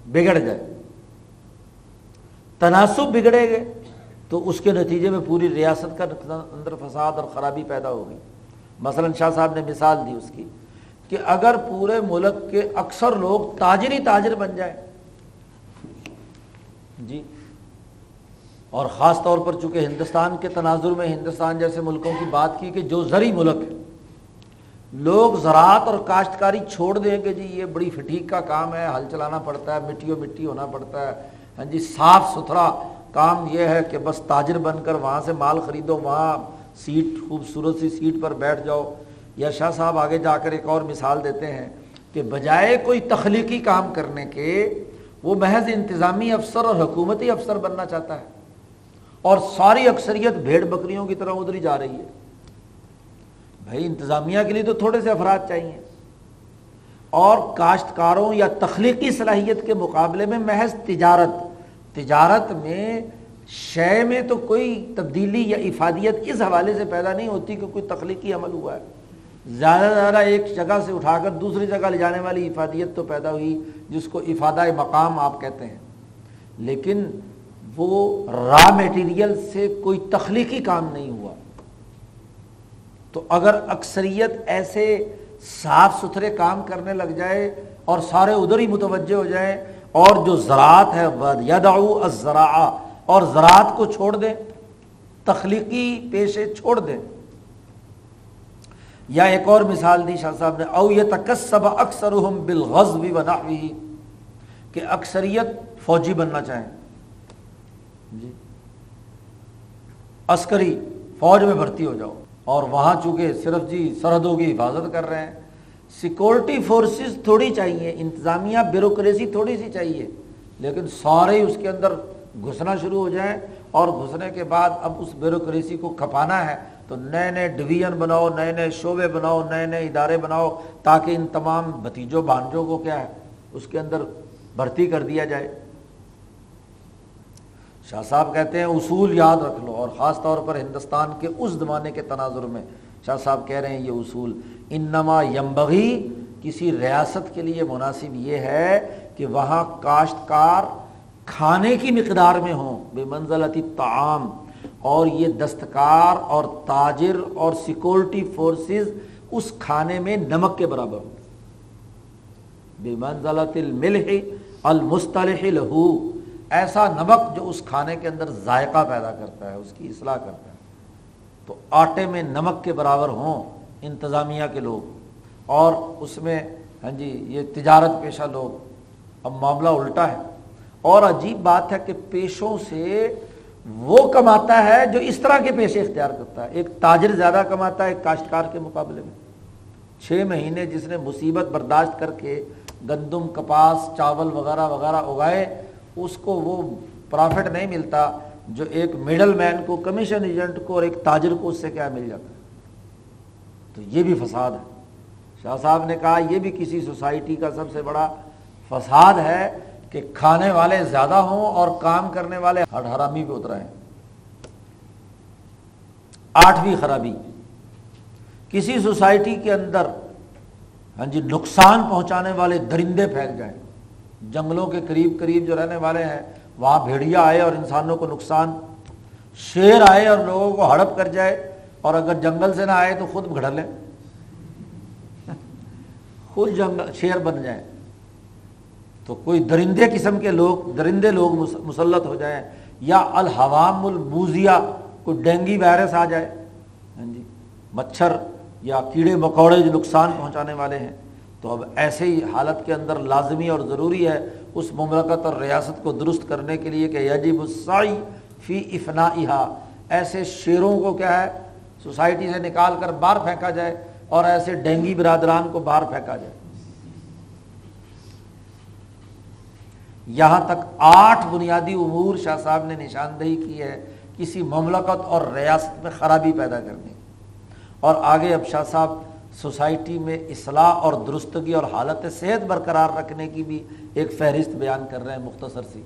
S2: بگڑ جائے۔ تناسب بگڑے گئے تو اس کے نتیجے میں پوری ریاست کا اندر فساد اور خرابی پیدا ہوگی مثلا شاہ صاحب نے مثال دی اس کی کہ اگر پورے ملک کے اکثر لوگ تاجر ہی تاجر بن جائیں۔ جی۔ اور خاص طور پر چونکہ ہندوستان کے تناظر میں ہندوستان جیسے ملکوں کی بات کی کہ جو زرعی ملک ہے لوگ زراعت اور کاشتکاری چھوڑ دیں کہ جی یہ بڑی فٹیک کا کام ہے ہل چلانا پڑتا ہے مٹی و مٹی ہونا پڑتا ہے۔ ہاں جی صاف ستھرا کام یہ ہے کہ بس تاجر بن کر وہاں سے مال خریدو، وہاں سیٹ، خوبصورت سی سیٹ پر بیٹھ جاؤ۔ یا شاہ صاحب آگے جا کر ایک اور مثال دیتے ہیں کہ بجائے کوئی تخلیقی کام کرنے کے، وہ محض انتظامی افسر اور حکومتی افسر بننا چاہتا ہے۔ اور ساری اکثریت بھیڑ بکریوں کی طرح ادھر ہی جا رہی ہے۔ بھائی انتظامیہ کے لیے تو تھوڑے سے افراد چاہیے۔ اور کاشتکاروں یا تخلیقی صلاحیت کے مقابلے میں محض تجارت۔ تجارت میں شے میں تو کوئی تبدیلی یا افادیت اس حوالے سے پیدا نہیں ہوتی کہ کوئی تخلیقی عمل ہوا ہے۔ زیادہ سے زیادہ ایک جگہ سے اٹھا کر دوسری جگہ لے جانے والی افادیت تو پیدا ہوئی، جس کو افادہ مقام آپ کہتے ہیں۔ لیکن وہ را میٹیریل سے کوئی تخلیقی کام نہیں ہوا۔ تو اگر اکثریت ایسے صاف ستھرے کام کرنے لگ جائے اور سارے ادھر ہی متوجہ ہو جائیں اور جو زراعت ہے یدعو الزراع، اور زراعت کو چھوڑ دیں، تخلیقی پیشے چھوڑ دیں۔ یا ایک اور مثال دی شاہ صاحب نے، او یہ تکسب اکثر بالغزو ونحوی کہ اکثریت فوجی بننا چاہیں۔ جی۔ عسکری فوج میں بھرتی ہو جاؤ۔ اور وہاں چونکہ صرف جی سرحدوں کی حفاظت کر رہے ہیں سیکورٹی فورسز تھوڑی چاہیے، انتظامیہ بیوروکریسی تھوڑی سی چاہیے، لیکن سارے اس کے اندر گھسنا شروع ہو جائیں اور گھسنے کے بعد اب اس بیوروکریسی کو کھپانا ہے تو نئے نئے ڈویژن بناؤ، نئے نئے شعبے بناؤ، نئے نئے ادارے بناؤ تاکہ ان تمام بھتیجوں، بھانجوں کو کیا ہے، اس کے اندر بھرتی کر دیا جائے۔ شاہ صاحب کہتے ہیں اصول یاد رکھ لو اور خاص طور پر ہندوستان کے اس زمانے کے تناظر میں شاہ صاحب کہہ رہے ہیں یہ اصول انما یمبغی کسی ریاست کے لیے مناسب یہ ہے کہ وہاں کاشتکار کھانے کی مقدار میں ہوں، بے منزلتی تعام اور یہ دستکار اور تاجر اور سیکورٹی فورسز اس کھانے میں نمک کے برابر ہوں۔ بے منزلت الملح المصطلح لہو۔ ایسا نمک جو اس کھانے کے اندر ذائقہ پیدا کرتا ہے، اس کی اصلاح کرتا ہے۔ تو آٹے میں نمک کے برابر ہوں انتظامیہ کے لوگ، اور اس میں ہاں جی یہ تجارت پیشہ لوگ۔ اب معاملہ الٹا ہے۔ اور عجیب بات ہے کہ پیشوں سے وہ کماتا ہے جو اس طرح کے پیشے اختیار کرتا ہے۔ ایک تاجر زیادہ کماتا ہے ایک کاشتکار کے مقابلے میں۔ چھ مہینے جس نے مصیبت برداشت کر کے گندم، کپاس، چاول وغیرہ وغیرہ اگائے اس کو وہ پرافٹ نہیں ملتا جو ایک مڈل مین کو کمیشن ایجنٹ کو اور ایک تاجر کو اس سے کیا مل جاتا ہے؟ تو یہ بھی فساد ہے۔ شاہ صاحب نے کہا، یہ بھی کسی سوسائٹی کا سب سے بڑا فساد ہے کہ کھانے والے زیادہ ہوں اور کام کرنے والے ہر حرامی پہ اترا ہے آٹھویں خرابی۔ کسی سوسائٹی کے اندر ہاں جی نقصان پہنچانے والے درندے پھیل جائیں۔ جنگلوں کے قریب قریب جو رہنے والے ہیں، وہاں بھیڑیا آئے اور انسانوں کو نقصان، شیر آئے اور لوگوں کو ہڑپ کر جائے، اور اگر جنگل سے نہ آئے تو خود گھڑ لیں۔ خود جنگل، شیر بن جائیں۔ تو کوئی درندے قسم کے لوگ، درندے لوگ مسلط ہو جائیں، یا الحوام البوزیا کوئی ڈینگی وائرس آ جائے۔ ہاں جی مچھر یا کیڑے مکوڑے جو نقصان پہنچانے والے ہیں۔ تو اب ایسے ہی حالت کے اندر لازمی اور ضروری ہے اس مملکت اور ریاست کو درست کرنے کے لیے کہ یجب السائی فی افنا ایسے شیروں کو کیا ہے، سوسائٹی سے نکال کر باہر پھینکا جائے اور ایسے ڈینگی برادران کو باہر پھینکا جائے۔ یہاں تک آٹھ بنیادی امور شاہ صاحب نے نشاندہی کی ہے، کسی مملکت اور ریاست میں خرابی پیدا کرنے۔ اور آگے اب شاہ صاحب سوسائٹی میں اصلاح اور درستگی اور حالت صحت برقرار رکھنے کی بھی ایک فہرست بیان کر رہے ہیں مختصر سی۔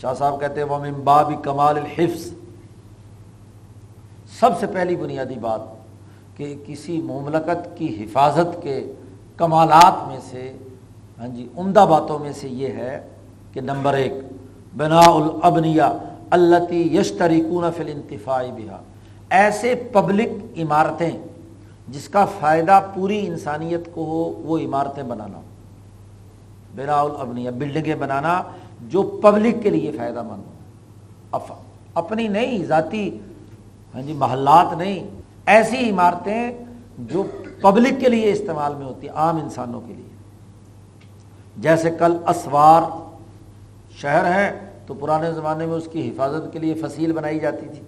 S2: شاہ صاحب کہتے ہیں وہ ممباب کمال الحفظ سب سے پہلی بنیادی بات کہ کسی مملکت کی حفاظت کے کمالات میں سے ہاں جی عمدہ باتوں میں سے یہ ہے کہ نمبر ایک بنا الابنیہ التی یشتری کون فل بہا۔ ایسے پبلک عمارتیں جس کا فائدہ پوری انسانیت کو ہو، وہ عمارتیں بنانا۔ بنا الابنیہ بلڈنگیں بنانا جو پبلک کے لیے فائدہ مند ہو اپنی نہیں، ذاتی ہاں جی محلات نہیں، ایسی عمارتیں جو پبلک کے لیے استعمال میں ہوتی، عام انسانوں کے لیے۔ جیسے کل اسوار شہر ہے تو پرانے زمانے میں اس کی حفاظت کے لیے فصیل بنائی جاتی تھی۔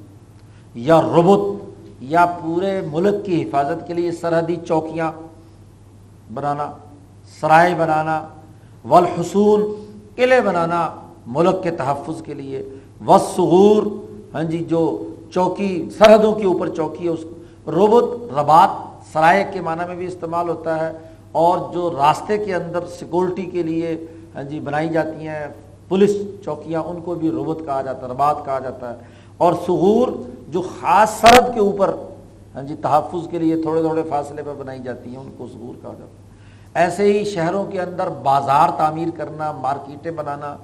S2: یا ربت یا پورے ملک کی حفاظت کے لیے سرحدی چوکیاں بنانا، سرائے بنانا، والحصول، قلعے بنانا ملک کے تحفظ کے لیے وسغور ہاں جی جو چوکی، سرحدوں کے اوپر چوکی ہے، اس روبت ربات سرائے کے معنی میں بھی استعمال ہوتا ہے، اور جو راستے کے اندر سیکورٹی کے لیے ہاں جی بنائی جاتی ہیں پولیس چوکیاں، ان کو بھی روبت کہا جاتا ہے ربات کہا جاتا ہے۔ اور سغور جو خاص سرحد کے اوپر ہاں جی تحفظ کے لیے تھوڑے تھوڑے فاصلے پر بنائی جاتی ہیں، ان کو سغور کہا جاتا ہے۔ ایسے ہی شہروں کے اندر بازار تعمیر کرنا، مارکیٹیں بنانا،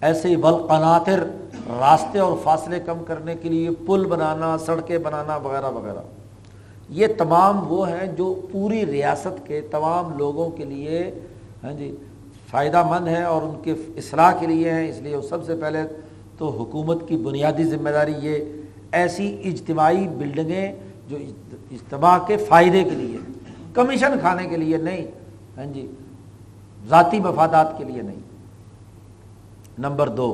S2: ایسے ہی بلقناتر راستے اور فاصلے کم کرنے کے لیے پل بنانا، سڑکیں بنانا، وغیرہ وغیرہ۔ یہ تمام وہ ہیں جو پوری ریاست کے تمام لوگوں کے لیے ہاں جی فائدہ مند ہیں اور ان کے اصلاح کے لیے ہیں۔ اس لیے وہ سب سے پہلے تو حکومت کی بنیادی ذمہ داری یہ ایسی اجتماعی بلڈنگیں جو اجتماع کے فائدے کے لیے، کمیشن کھانے کے لیے نہیں ہاں جی ذاتی مفادات کے لیے نہیں۔ نمبر دو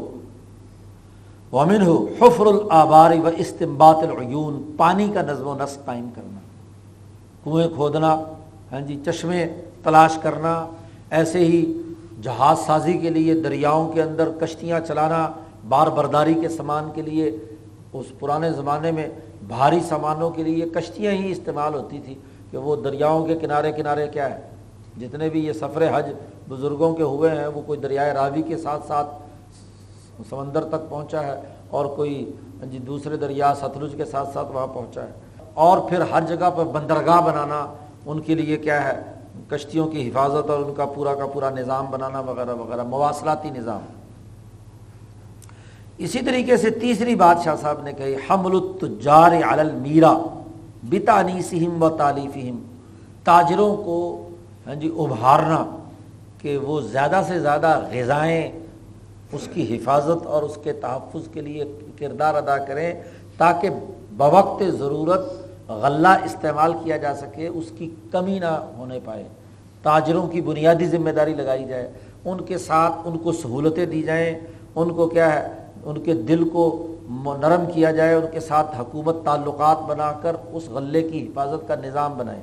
S2: ومن ہو حفر الآباری و استمبات العیون، پانی کا نظم و نسق قائم کرنا، کنویں کھودنا ہاں جی چشمے تلاش کرنا، ایسے ہی جہاز سازی کے لیے دریاؤں کے اندر کشتیاں چلانا بار برداری کے سامان کے لیے، اس پرانے زمانے میں بھاری سامانوں کے لیے کشتیاں ہی استعمال ہوتی تھیں کہ وہ دریاؤں کے کنارے کنارے کیا ہے۔ جتنے بھی یہ سفر حج بزرگوں کے ہوئے ہیں، وہ کوئی دریائے راوی کے ساتھ ساتھ سمندر تک پہنچا ہے اور کوئی جی دوسرے دریا ستلج کے ساتھ ساتھ وہاں پہنچا ہے۔ اور پھر ہر جگہ پر بندرگاہ بنانا ان کے لیے کیا ہے؟ کشتیوں کی حفاظت اور ان کا پورا کا پورا نظام بنانا وغیرہ وغیرہ، مواصلاتی نظام۔ اسی طریقے سے تیسری بات شاہ صاحب نے کہی، حمل التجار علی المیرا بتانی سہم و تعلیفہم تاجروں کو ہاں جی ابھارنا کہ وہ زیادہ سے زیادہ غذائیں اس کی حفاظت اور اس کے تحفظ کے لیے کردار ادا کریں تاکہ بوقت ضرورت غلہ استعمال کیا جا سکے، اس کی کمی نہ ہونے پائے۔ تاجروں کی بنیادی ذمہ داری لگائی جائے۔ ان کے ساتھ ان کو سہولتیں دی جائیں۔ ان کو کیا ہے؟ ان کے دل کو نرم کیا جائے، ان کے ساتھ حکومت تعلقات بنا کر اس غلے کی حفاظت کا نظام بنائے۔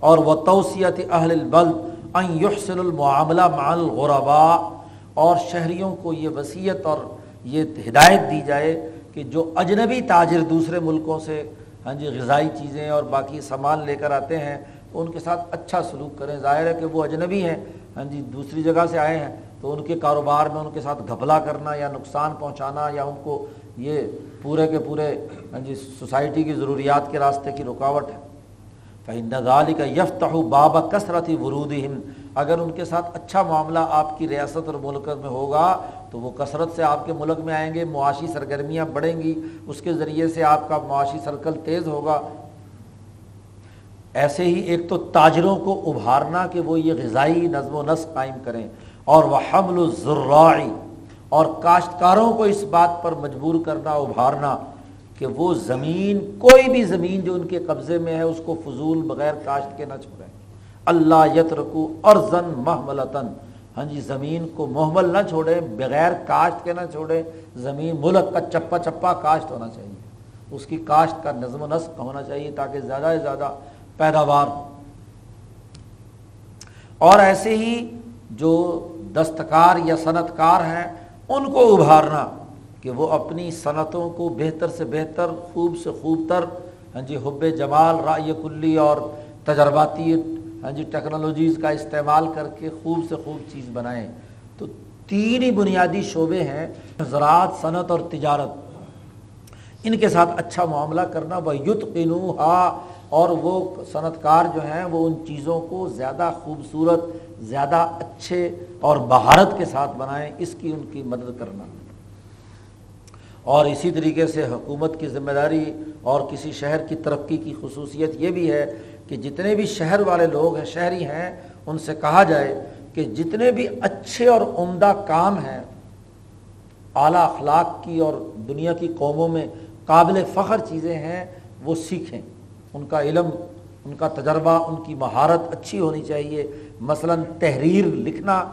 S2: اور وہ توسیعت اہل البلد ان یحسن المعاملہ مع الغرباء اور شہریوں کو یہ وصیت اور یہ ہدایت دی جائے کہ جو اجنبی تاجر دوسرے ملکوں سے ہاں جی غذائی چیزیں اور باقی سامان لے کر آتے ہیں، تو ان کے ساتھ اچھا سلوک کریں۔ ظاہر ہے کہ وہ اجنبی ہیں ہاں جی دوسری جگہ سے آئے ہیں۔ تو ان کے کاروبار میں ان کے ساتھ گھپلا کرنا یا نقصان پہنچانا یا ان کو یہ پورے کے پورے ہاں جی سوسائٹی کی ضروریات کے راستے کی رکاوٹ ہے۔ فہم نظال کا یفت بابا کثرت ہی ورود اگر ان کے ساتھ اچھا معاملہ آپ کی ریاست اور ملک میں ہوگا، تو وہ کثرت سے آپ کے ملک میں آئیں گے، معاشی سرگرمیاں بڑھیں گی، اس کے ذریعے سے آپ کا معاشی سرکل تیز ہوگا۔ ایسے ہی ایک تو تاجروں کو ابھارنا کہ وہ یہ غذائی نظم و نسق قائم کریں۔ اور وہ حمل الزراعی اور کاشتکاروں کو اس بات پر مجبور کرنا، ابھارنا کہ وہ زمین، کوئی بھی زمین جو ان کے قبضے میں ہے، اس کو فضول بغیر کاشت کے نہ چھوڑیں اللہ یت رکو ارزن محملتاً۔ ہاں جی زمین کو محمل نہ چھوڑیں بغیر کاشت کے نہ چھوڑیں زمین ملک کا چپا چپا کاشت ہونا چاہیے۔ اس کی کاشت کا نظم و نسق ہونا چاہیے تاکہ زیادہ سے زیادہ پیداوار ہو۔ اور ایسے ہی جو دستکار یا صنعت کار ہیں، ان کو ابھارنا کہ وہ اپنی صنعتوں کو بہتر سے بہتر، خوب سے خوب تر ہاں جی حب جمال رائے کلی اور تجرباتی ہاں جی ٹیکنالوجیز کا استعمال کر کے خوب سے خوب چیز بنائیں۔ تو تین ہی بنیادی شعبے ہیں، زراعت، صنعت اور تجارت۔ ان کے ساتھ اچھا معاملہ کرنا وہ یت قنو اور وہ صنعت کار جو ہیں وہ ان چیزوں کو زیادہ خوبصورت، زیادہ اچھے اور بہارت کے ساتھ بنائیں، اس کی ان کی مدد کرنا۔ اور اسی طریقے سے حکومت کی ذمہ داری اور کسی شہر کی ترقی کی خصوصیت یہ بھی ہے کہ جتنے بھی شہر والے لوگ ہیں، شہری ہیں، ان سے کہا جائے کہ جتنے بھی اچھے اور عمدہ کام ہیں، اعلیٰ اخلاق کی اور دنیا کی قوموں میں قابل فخر چیزیں ہیں، وہ سیکھیں۔ ان کا علم، ان کا تجربہ، ان کی مہارت اچھی ہونی چاہیے۔ مثلا تحریر لکھنا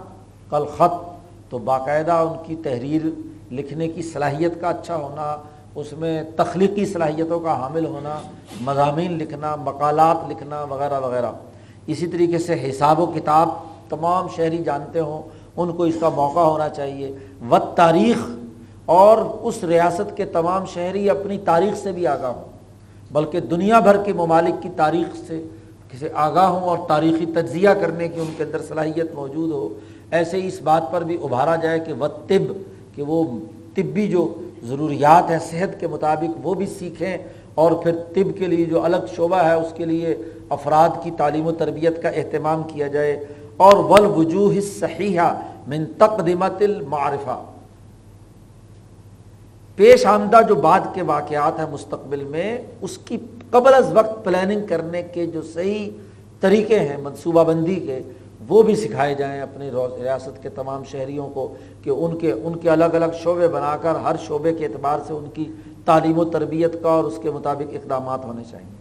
S2: کل خط، تو باقاعدہ ان کی تحریر لکھنے کی صلاحیت کا اچھا ہونا، اس میں تخلیقی صلاحیتوں کا حامل ہونا، مضامین لکھنا، مقالات لکھنا وغیرہ وغیرہ۔ اسی طریقے سے حساب و کتاب تمام شہری جانتے ہوں، ان کو اس کا موقع ہونا چاہیے۔ و تاریخ اور اس ریاست کے تمام شہری اپنی تاریخ سے بھی آگاہ ہوں۔ بلکہ دنیا بھر کے ممالک کی تاریخ سے کسی آگاہ ہوں اور تاریخی تجزیہ کرنے کی ان کے اندر صلاحیت موجود ہو، ایسے ہی اس بات پر بھی ابھارا جائے کہ و طب کہ وہ طبی جو ضروریات ہیں، صحت کے مطابق وہ بھی سیکھیں اور پھر طب کے لیے جو الگ شعبہ ہے، اس کے لیے افراد کی تعلیم و تربیت کا اہتمام کیا جائے۔ اور ول وجوہ صحیحہ من تقدمت المعرفہ پیش آمدہ جو بعد کے واقعات ہیں مستقبل میں، اس کی قبل از وقت پلاننگ کرنے کے جو صحیح طریقے ہیں، منصوبہ بندی کے، وہ بھی سکھائے جائیں اپنی ریاست کے تمام شہریوں کو کہ ان کے ان کے الگ الگ شعبے بنا کر ہر شعبے کے اعتبار سے ان کی تعلیم و تربیت کا اور اس کے مطابق اقدامات ہونے چاہئیں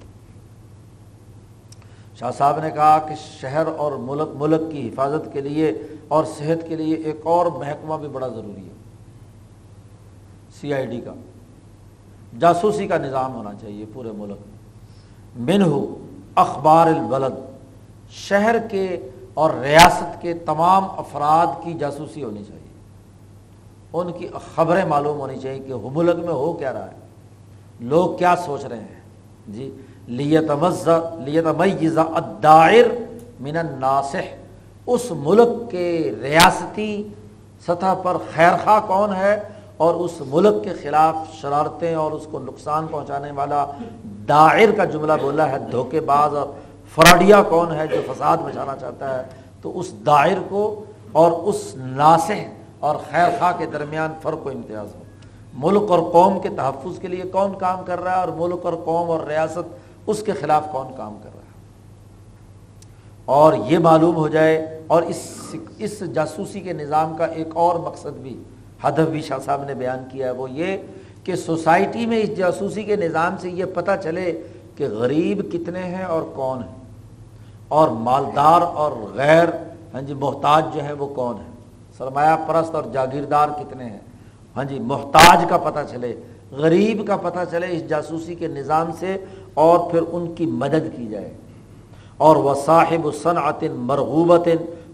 S2: شاہ صاحب نے کہا کہ شہر اور ملک ملک کی حفاظت کے لیے اور صحت کے لیے ایک اور محکمہ بھی بڑا ضروری ہے۔ سی آئی ڈی کا۔ جاسوسی کا نظام ہونا چاہیے پورے ملک۔ میں من ہو اخبار البلد، شہر کے اور ریاست کے تمام افراد کی جاسوسی ہونی چاہیے۔ ان کی خبریں معلوم ہونی چاہیے کہ ملک میں ہو کیا رہا ہے۔ لوگ کیا سوچ رہے ہیں؟ جی لیت لیت الدائر من الناسح اس ملک کے ریاستی سطح پر خیر خواہ کون ہے؟ اور اس ملک کے خلاف شرارتیں اور اس کو نقصان پہنچانے والا دائر کا جملہ بولا ہے، دھوکے باز اور فراڈیا کون ہے جو فساد مچانا چاہتا ہے؟ تو اس دائر کو اور اس ناسح اور خیر خواہ کے درمیان فرق و امتیاز ہو۔ ملک اور قوم کے تحفظ کے لیے کون کام کر رہا ہے اور ملک اور قوم اور ریاست اس کے خلاف کون کام کر رہا ہے؟ اور یہ معلوم ہو جائے اور اس اس جاسوسی کے نظام کا ایک اور مقصد بھی ہدف بھی شاہ صاحب نے بیان کیا ہے، وہ یہ کہ سوسائٹی میں اس جاسوسی کے نظام سے یہ پتہ چلے کہ غریب کتنے ہیں اور کون ہیں۔ اور مالدار اور غیر ہاں جی محتاج جو ہے وہ کون ہے سرمایہ پرست اور جاگیردار کتنے ہیں؟ ہاں جی محتاج کا پتہ چلے، غریب کا پتہ چلے اس جاسوسی کے نظام سے اور پھر ان کی مدد کی جائے۔ اور وہ صاحب صنعت مرغوبت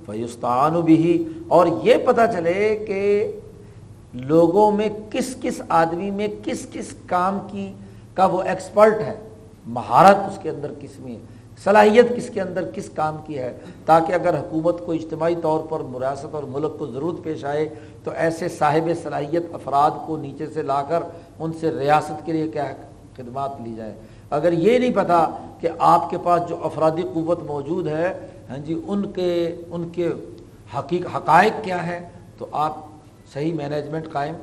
S2: فیستان بھی اور یہ پتہ چلے کہ لوگوں میں کس کس آدمی میں کس کس کام کی کا وہ ایکسپرٹ ہے؟ مہارت اس کے اندر کس میں صلاحیت کس کے اندر کس کام کی ہے؟ تاکہ اگر حکومت کو اجتماعی طور پر مراست اور ملک کو ضرورت پیش آئے، تو ایسے صاحب صلاحیت افراد کو نیچے سے لا کر ان سے ریاست کے لیے کیا خدمات لی جائے اگر یہ نہیں پتا کہ آپ کے پاس جو افرادی قوت موجود ہے ہاں جی ان کے ان کے حقیق حقائق کیا ہے تو آپ صحیح مینجمنٹ قائم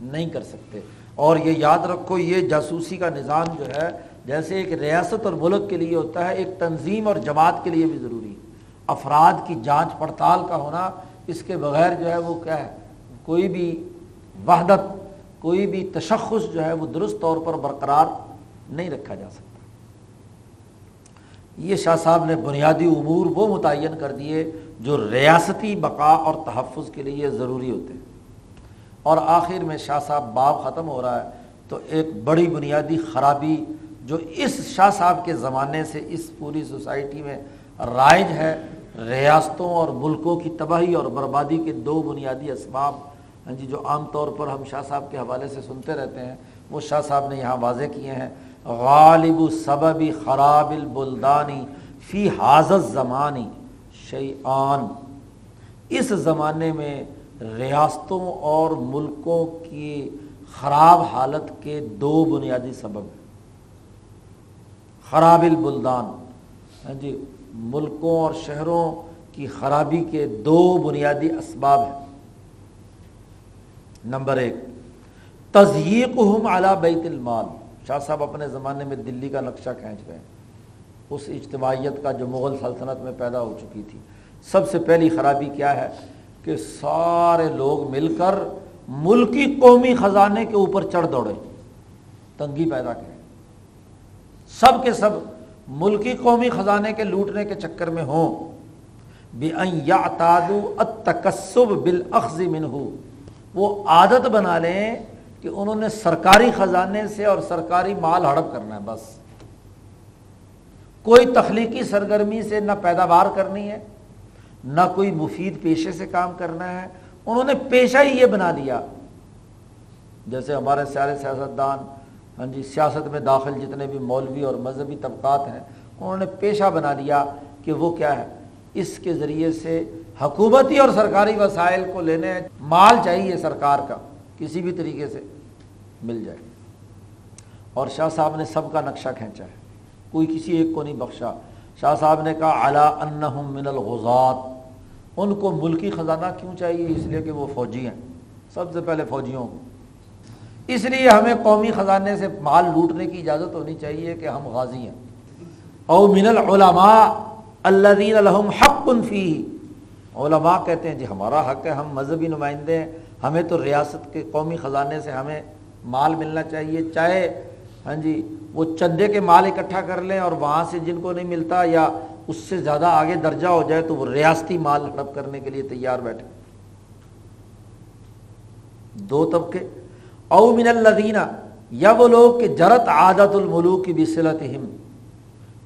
S2: نہیں کر سکتے۔ اور یہ یاد رکھو، یہ جاسوسی کا نظام جو ہے، جیسے ایک ریاست اور ملک کے لیے ہوتا ہے، ایک تنظیم اور جماعت کے لیے بھی ضروری ہے۔ افراد کی جانچ پڑتال کا ہونا، اس کے بغیر جو ہے وہ کیا ہے، کوئی بھی وحدت، کوئی بھی تشخص جو ہے وہ درست طور پر برقرار نہیں رکھا جا سکتا۔ یہ شاہ صاحب نے بنیادی امور وہ متعین کر دیے جو ریاستی بقا اور تحفظ کے لیے ضروری ہوتے ہیں۔ اور آخر میں شاہ صاحب باب ختم ہو رہا ہے، تو ایک بڑی بنیادی خرابی جو اس شاہ صاحب کے زمانے سے اس پوری سوسائٹی میں رائج ہے، ریاستوں اور ملکوں کی تباہی اور بربادی کے دو بنیادی اسباب۔ ہاں جی جو عام طور پر ہم شاہ صاحب کے حوالے سے سنتے رہتے ہیں، وہ شاہ صاحب نے یہاں واضح کیے ہیں۔ غالب سبب خراب البلدانی فی حاضر زمانی شعیان اس زمانے میں ریاستوں اور ملکوں کی خراب حالت کے دو بنیادی سبب ہیں۔ خراب البلدان۔ ہاں جی ملکوں اور شہروں کی خرابی کے دو بنیادی اسباب ہیں۔ نمبر ایک تزیق ہم اعلیٰ بیت المال۔ شاہ صاحب اپنے زمانے میں دلی کا نقشہ کھینچ گئے۔ اس اجتماعیت کا جو مغل سلطنت میں پیدا ہو چکی تھی۔ سب سے پہلی خرابی کیا ہے؟ کہ سارے لوگ مل کر ملکی قومی خزانے کے اوپر چڑھ دوڑے، تنگی پیدا کریں سب کے سب ملکی قومی خزانے کے لوٹنے کے چکر میں ہوں۔ بے یا تادو اتکسب بالاخذ منہ۔ وہ عادت بنا لیں کہ انہوں نے سرکاری خزانے سے اور سرکاری مال ہڑپ کرنا ہے، بس۔ کوئی تخلیقی سرگرمی سے نہ پیداوار کرنی ہے۔ نہ کوئی مفید پیشے سے کام کرنا ہے۔ انہوں نے پیشہ ہی یہ بنا دیا۔ جیسے ہمارے سارے سیاستدان ہاں جی سیاست میں داخل جتنے بھی مولوی اور مذہبی طبقات ہیں، انہوں نے پیشہ بنا دیا کہ وہ کیا ہے۔ اس کے ذریعے سے حکومتی اور سرکاری وسائل کو لینے، مال چاہیے سرکار کا، کسی بھی طریقے سے مل جائے۔ اور شاہ صاحب نے سب کا نقشہ کھینچا ہے۔ کوئی کسی ایک کو نہیں بخشا۔ شاہ صاحب نے کہا اعلیٰ انہم من الغزات ان کو ملکی خزانہ کیوں چاہیے؟ اس لیے کہ وہ فوجی ہیں۔ سب سے پہلے فوجیوں کو۔ اس لیے ہمیں قومی خزانے سے مال لوٹنے کی اجازت ہونی چاہیے کہ ہم غازی ہیں۔ او من العلماء الذین لهم حق فی علماء کہتے ہیں جی ہمارا حق ہے، ہم مذہبی نمائندے ہیں۔ ہمیں تو ریاست کے قومی خزانے سے ہمیں مال ملنا چاہیے۔ چاہے ہاں جی وہ چندے کے مال اکٹھا کر لیں اور وہاں سے جن کو نہیں ملتا یا اس سے زیادہ آگے درجہ ہو جائے تو وہ ریاستی مال ہڑپ کرنے کے لیے تیار بیٹھے۔ دو طبقے۔ او من الدینہ یا وہ لوگ کہ جرت عادت الملوک کی بصلت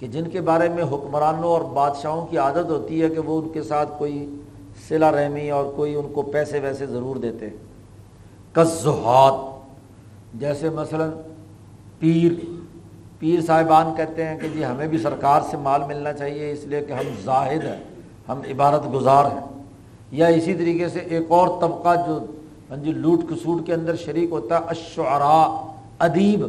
S2: کہ جن کے بارے میں حکمرانوں اور بادشاہوں کی عادت ہوتی ہے کہ وہ ان کے ساتھ کوئی صلہ رحمی اور کوئی ان کو پیسے ویسے ضرور دیتے۔ کزہات جیسے مثلا پیر پیر صاحبان کہتے ہیں کہ جی ہمیں بھی سرکار سے مال ملنا چاہیے، اس لیے کہ ہم زاہد ہیں، ہم عبارت گزار ہیں۔ یا اسی طریقے سے ایک اور طبقہ جو ہاں جی لوٹ کسوٹ کے اندر شریک ہوتا ہے اشعراء ادیب۔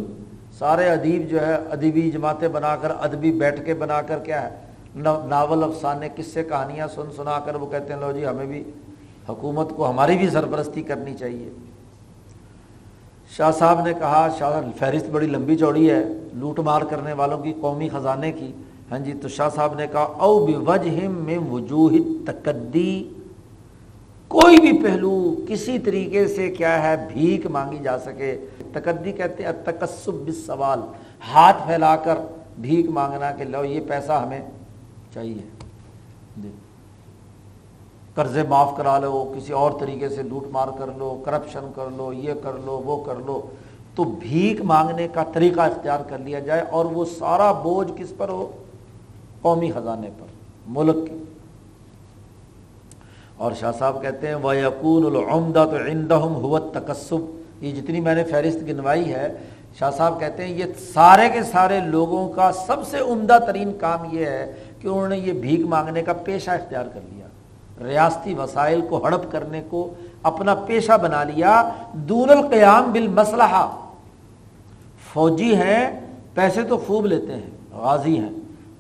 S2: سارے ادیب جو ہے، ادیبی جماعتیں بنا کر، ادبی بیٹھ کے بنا کر کیا ہے ناول افسانے کس سے کہانیاں سن سنا کر وہ کہتے ہیں، لو جی ہمیں بھی حکومت کو ہماری بھی سرپرستی کرنی چاہیے۔ شاہ صاحب نے کہا، شاہ فہرست بڑی لمبی چوڑی ہے، لوٹ مار کرنے والوں کی، قومی خزانے کی۔ ہاں جی تو شاہ صاحب نے کہا، او بوجہ میں وجوہ تقدی کوئی بھی پہلو کسی طریقے سے کیا ہے، بھیک مانگی جا سکے۔ تقدی کہتے ہیں تکسب سوال ہاتھ پھیلا کر بھیک مانگنا کہ لو، یہ پیسہ ہمیں چاہیے۔ قرضے معاف کرا لو، کسی اور طریقے سے لوٹ مار کر لو کرپشن کر لو، یہ کر لو، وہ کر لو، تو بھیک مانگنے کا طریقہ اختیار کر لیا جائے اور وہ سارا بوجھ کس پر ہو؟ قومی خزانے پر، ملک کے۔ اور شاہ صاحب کہتے ہیں وہ یقون العمدہ تو عندہم ہوت تکسب یہ جتنی میں نے فہرست گنوائی ہے، شاہ صاحب کہتے ہیں، یہ سارے کے سارے لوگوں کا سب سے عمدہ ترین کام یہ ہے کہ انہوں نے یہ بھیک مانگنے کا پیشہ اختیار کر لیا۔ ریاستی وسائل کو ہڑپ کرنے کو اپنا پیشہ بنا لیا۔ دون القیام بالمصلحہ۔ فوجی ہیں، پیسے تو خوب لیتے ہیں، غازی ہیں،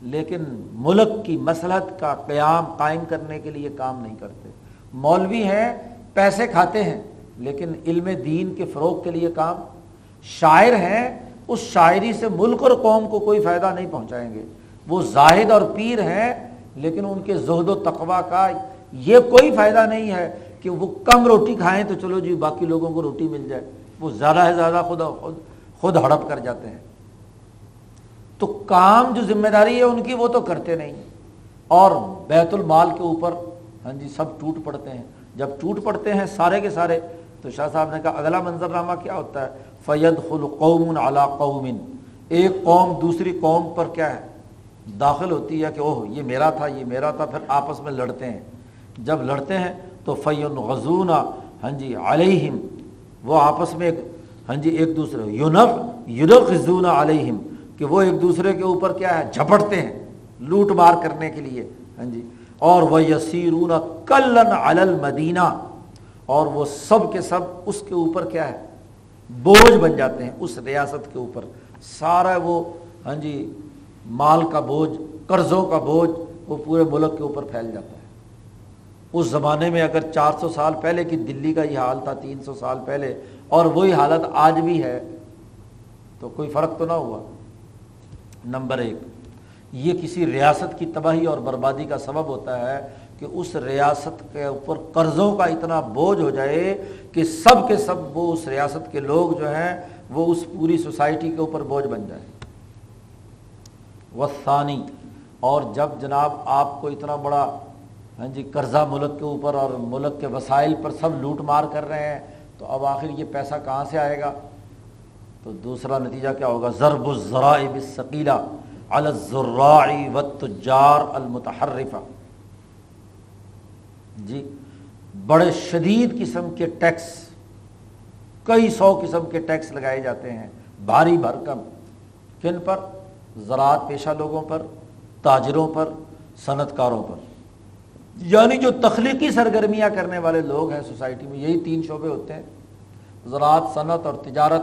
S2: لیکن ملک کی مسلحت کا قیام قائم کرنے کے لیے کام نہیں کرتے۔ مولوی ہیں، پیسے کھاتے ہیں، لیکن علم دین کے فروغ کے لیے کام۔ شاعر ہیں، اس شاعری سے ملک اور قوم کو کوئی فائدہ نہیں پہنچائیں گے۔ وہ زاہد اور پیر ہیں، لیکن ان کے زہد و تقوا کا یہ کوئی فائدہ نہیں ہے کہ وہ کم روٹی کھائیں تو چلو جی باقی لوگوں کو روٹی مل جائے۔ وہ زیادہ سے زیادہ خود خود خود ہڑپ کر جاتے ہیں۔ تو کام جو ذمہ داری ہے ان کی وہ تو کرتے نہیں۔ اور بیت المال کے اوپر ہاں جی سب ٹوٹ پڑتے ہیں۔ جب ٹوٹ پڑتے ہیں سارے کے سارے، تو شاہ صاحب نے کہا، اگلا منظر نامہ کیا ہوتا ہے؟ فید خل قوم علا قومن ایک قوم دوسری قوم پر کیا ہے؟ داخل ہوتی ہے کہ اوہ، یہ میرا تھا، یہ میرا تھا، پھر آپس میں لڑتے ہیں۔ جب لڑتے ہیں تو فیون غزون ہاں جی علیہم وہ آپس میں ایک ہاں جی ایک دوسرے یونف یونف علیہم کہ وہ ایک دوسرے کے اوپر کیا ہے، جھپٹتے ہیں، لوٹ مار کرنے کے لیے ہاں جی اور وہ یسیرون کلن المدینہ اور وہ سب کے سب اس کے اوپر کیا ہے، بوجھ بن جاتے ہیں، اس ریاست کے اوپر، سارا وہ ہاں جی مال کا بوجھ، قرضوں کا بوجھ، وہ پورے ملک کے اوپر پھیل جاتا ہے۔ اس زمانے میں اگر چار سو سال پہلے کی دلی کا یہ حال تھا، تین سو سال پہلے، اور وہی حالت آج بھی ہے، تو کوئی فرق تو نہ ہوا۔ نمبر ایک، یہ کسی ریاست کی تباہی اور بربادی کا سبب ہوتا ہے کہ اس ریاست کے اوپر قرضوں کا اتنا بوجھ ہو جائے کہ سب کے سب وہ اس ریاست کے لوگ جو ہیں، وہ اس پوری سوسائٹی کے اوپر بوجھ بن جائے وسانی اور جب جناب آپ کو اتنا بڑا ہاں جی قرضہ ملک کے اوپر اور ملک کے وسائل پر سب لوٹ مار کر رہے ہیں، تو اب آخر یہ پیسہ کہاں سے آئے گا؟ تو دوسرا نتیجہ کیا ہوگا؟ ضرب الذرائع بالثقیلہ علی الزراعی والتجار المتحرفہ۔ جی بڑے شدید قسم کے ٹیکس، کئی سو قسم کے ٹیکس لگائے جاتے ہیں، بھاری بھرکم۔ کن پر؟ زراعت پیشہ لوگوں پر، تاجروں پر صنعت کاروں پر۔ یعنی جو تخلیقی سرگرمیاں کرنے والے لوگ ہیں سوسائٹی میں، یہی تین شعبے ہوتے ہیں۔ زراعت، صنعت اور تجارت۔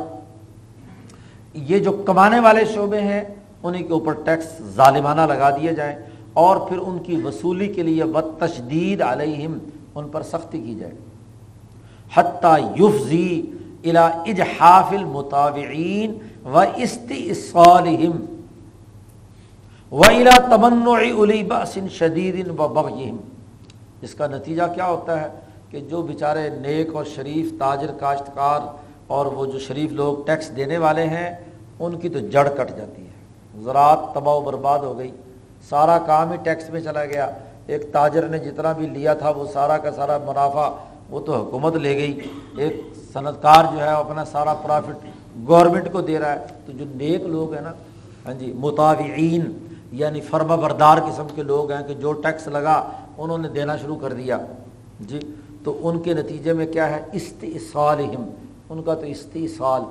S2: یہ جو کمانے والے شعبے ہیں انہیں کے اوپر ٹیکس ظالمانہ لگا دیے جائیں اور پھر ان کی وصولی کے لیے و تشدید علیہم، ان پر سختی کی جائے۔ حتیٰ یفزی الا اجحاف المتابعین و استعصالہم و الا تمنع علی بأس شدید و بغیہم۔ اس کا نتیجہ کیا ہوتا ہے کہ جو بیچارے نیک اور شریف تاجر کاشتکار اور وہ جو شریف لوگ ٹیکس دینے والے ہیں، ان کی تو جڑ کٹ جاتی ہے۔ زراعت تباہ و برباد ہو گئی۔ سارا کام ہی ٹیکس میں چلا گیا۔ ایک تاجر نے جتنا بھی لیا تھا، وہ سارا کا سارا منافع وہ تو حکومت لے گئی۔ ایک صنعت کار جو ہے اپنا سارا پرافٹ گورنمنٹ کو دے رہا ہے۔ تو جو نیک لوگ ہیں نا ہاں جی متاوعین یعنی فرما بردار قسم کے لوگ ہیں کہ جو ٹیکس لگا انہوں نے دینا شروع کر دیا۔ جی تو ان کے نتیجے میں کیا ہے؟ استحصالہم ان کا تو استحصال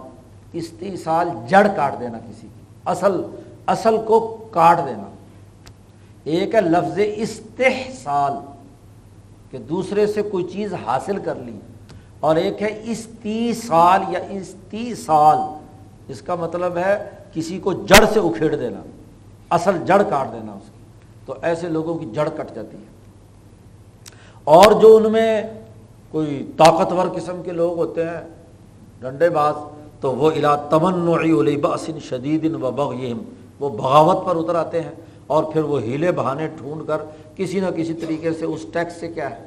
S2: استحصال جڑ کاٹ دینا کسی کی۔ اصل اصل کو کاٹ دینا۔ ایک ہے لفظ استحصال، کہ دوسرے سے کوئی چیز حاصل کر لی۔ اور ایک ہے استیصال یا استیصال اس کا مطلب ہے کسی کو جڑ سے اکھیڑ دینا۔ اصل جڑ کاٹ دینا اس کی۔ تو ایسے لوگوں کی جڑ کٹ جاتی ہے۔ اور جو ان میں کوئی طاقتور قسم کے لوگ ہوتے ہیں، ڈنڈے باز، تو وہ الا تمن باسن شدید و بغیم۔ وہ بغاوت پر اتر آتے ہیں اور پھر وہ ہیلے بہانے ڈھونڈ کر کسی نہ کسی طریقے سے اس ٹیکس سے کیا ہے،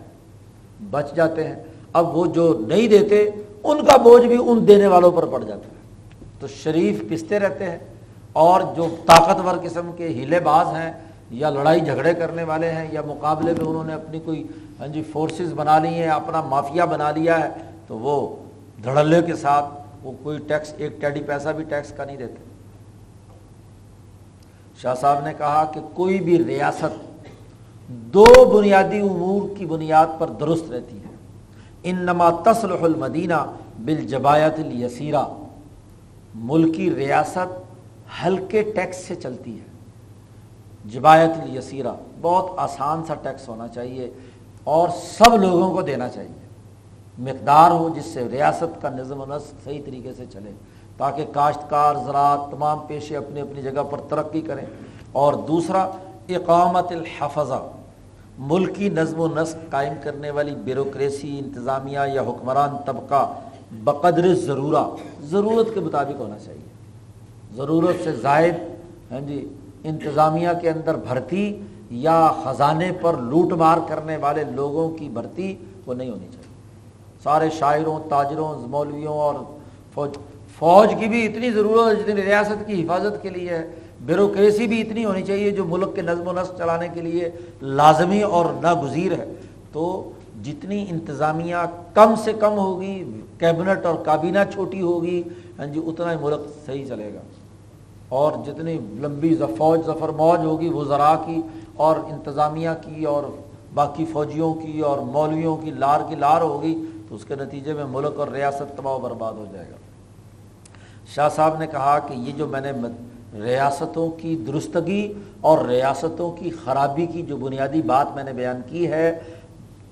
S2: بچ جاتے ہیں۔ اب وہ جو نہیں دیتے، ان کا بوجھ بھی ان دینے والوں پر پڑ جاتا ہے۔ تو شریف پستے رہتے ہیں۔ اور جو طاقتور قسم کے ہیلے باز ہیں یا لڑائی جھگڑے کرنے والے ہیں یا مقابلے میں انہوں نے اپنی کوئی ہاں جی فورسز بنا لی ہیں، اپنا مافیا بنا لیا ہے، تو وہ دھڑلے کے ساتھ وہ کوئی ٹیکس ایک ٹیڈی پیسہ بھی ٹیکس کا نہیں دیتے۔ شاہ صاحب نے کہا کہ کوئی بھی ریاست دو بنیادی امور کی بنیاد پر درست رہتی ہے۔ ان نما المدینہ بال جبایت الیسیرہ۔ ملکی ریاست ہلکے ٹیکس سے چلتی ہے۔ جبایت الیسیرہ، بہت آسان سا ٹیکس ہونا چاہیے اور سب لوگوں کو دینا چاہیے۔ مقدار ہو جس سے ریاست کا نظم و نسق صحیح طریقے سے چلے، تاکہ کاشتکار، زراعت، تمام پیشے اپنی اپنی جگہ پر ترقی کریں۔ اور دوسرا، اقامت الحفظہ ملکی نظم و نسق قائم کرنے والی بیوروکریسی، انتظامیہ یا حکمران طبقہ بقدر ضرورہ، ضرورت کے مطابق ہونا چاہیے۔ ضرورت سے زائد ہاں جی انتظامیہ کے اندر بھرتی یا خزانے پر لوٹ مار کرنے والے لوگوں کی بھرتی وہ نہیں ہونی چاہیے۔ سارے شاعروں، تاجروں، مولویوں اور فوج فوج کی بھی اتنی ضرورت ہے جتنی ریاست کی حفاظت کے لیے ہے بیوروکریسی بھی اتنی ہونی چاہیے جو ملک کے نظم و نسق چلانے کے لیے لازمی اور ناگزیر ہے۔ تو جتنی انتظامیہ کم سے کم ہوگی، کیبنٹ اور کابینہ چھوٹی ہوگی ہاں جی اتنا ہی ملک صحیح چلے گا۔ اور جتنی لمبی فوج ظفر موج ہوگی وہ ذرا کی اور انتظامیہ کی اور باقی فوجیوں کی اور مولویوں کی لار کی لار ہوگی تو اس کے نتیجے میں ملک اور ریاست تباہ و برباد ہو جائے گا۔ شاہ صاحب نے کہا کہ یہ جو میں نے ریاستوں کی درستگی اور ریاستوں کی خرابی کی جو بنیادی بات میں نے بیان کی ہے،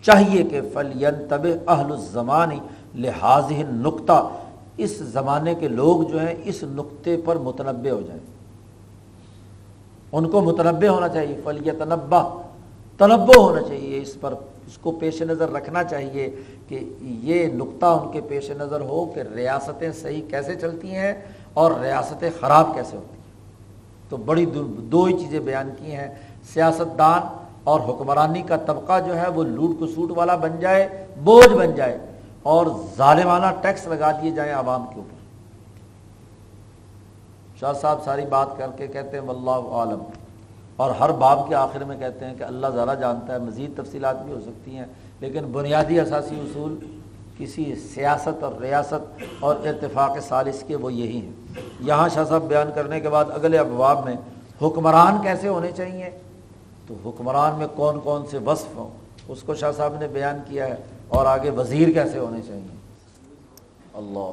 S2: چاہیے کہ فلین طب اہل الزمانی لحاظ نقطہ اس زمانے کے لوگ جو ہیں اس نقطے پر متنوع ہو جائیں۔ ان کو متنبع ہونا چاہیے فلی تنبع تنبع ہونا چاہیے اس پر۔ اس کو پیش نظر رکھنا چاہیے کہ یہ نقطہ ان کے پیش نظر ہو کہ ریاستیں صحیح کیسے چلتی ہیں اور ریاستیں خراب کیسے ہوتی ہیں۔ تو بڑی دو ہی چیزیں بیان کی ہیں۔ سیاست دان اور حکمرانی کا طبقہ جو ہے وہ لوٹ کسوٹ والا بن جائے، بوجھ بن جائے۔ اور ظالمانہ ٹیکس لگا دیے جائیں عوام کے اوپر۔ شاہ صاحب ساری بات کر کے کہتے ہیں، واللہ عالم. اور ہر باب کے آخر میں کہتے ہیں کہ اللہ زیادہ جانتا ہے، مزید تفصیلات بھی ہو سکتی ہیں، لیکن بنیادی اثاثی اصول کسی سیاست اور ریاست اور اتفاق سالس کے وہ یہی ہیں۔ یہاں شاہ صاحب بیان کرنے کے بعد اگلے ابواب میں حکمران کیسے ہونے چاہیے؟ تو حکمران میں کون کون سے وصف ہوں؟ اس کو شاہ صاحب نے بیان کیا ہے۔ اور آگے وزیر کیسے ہونے چاہیے؟ اللہ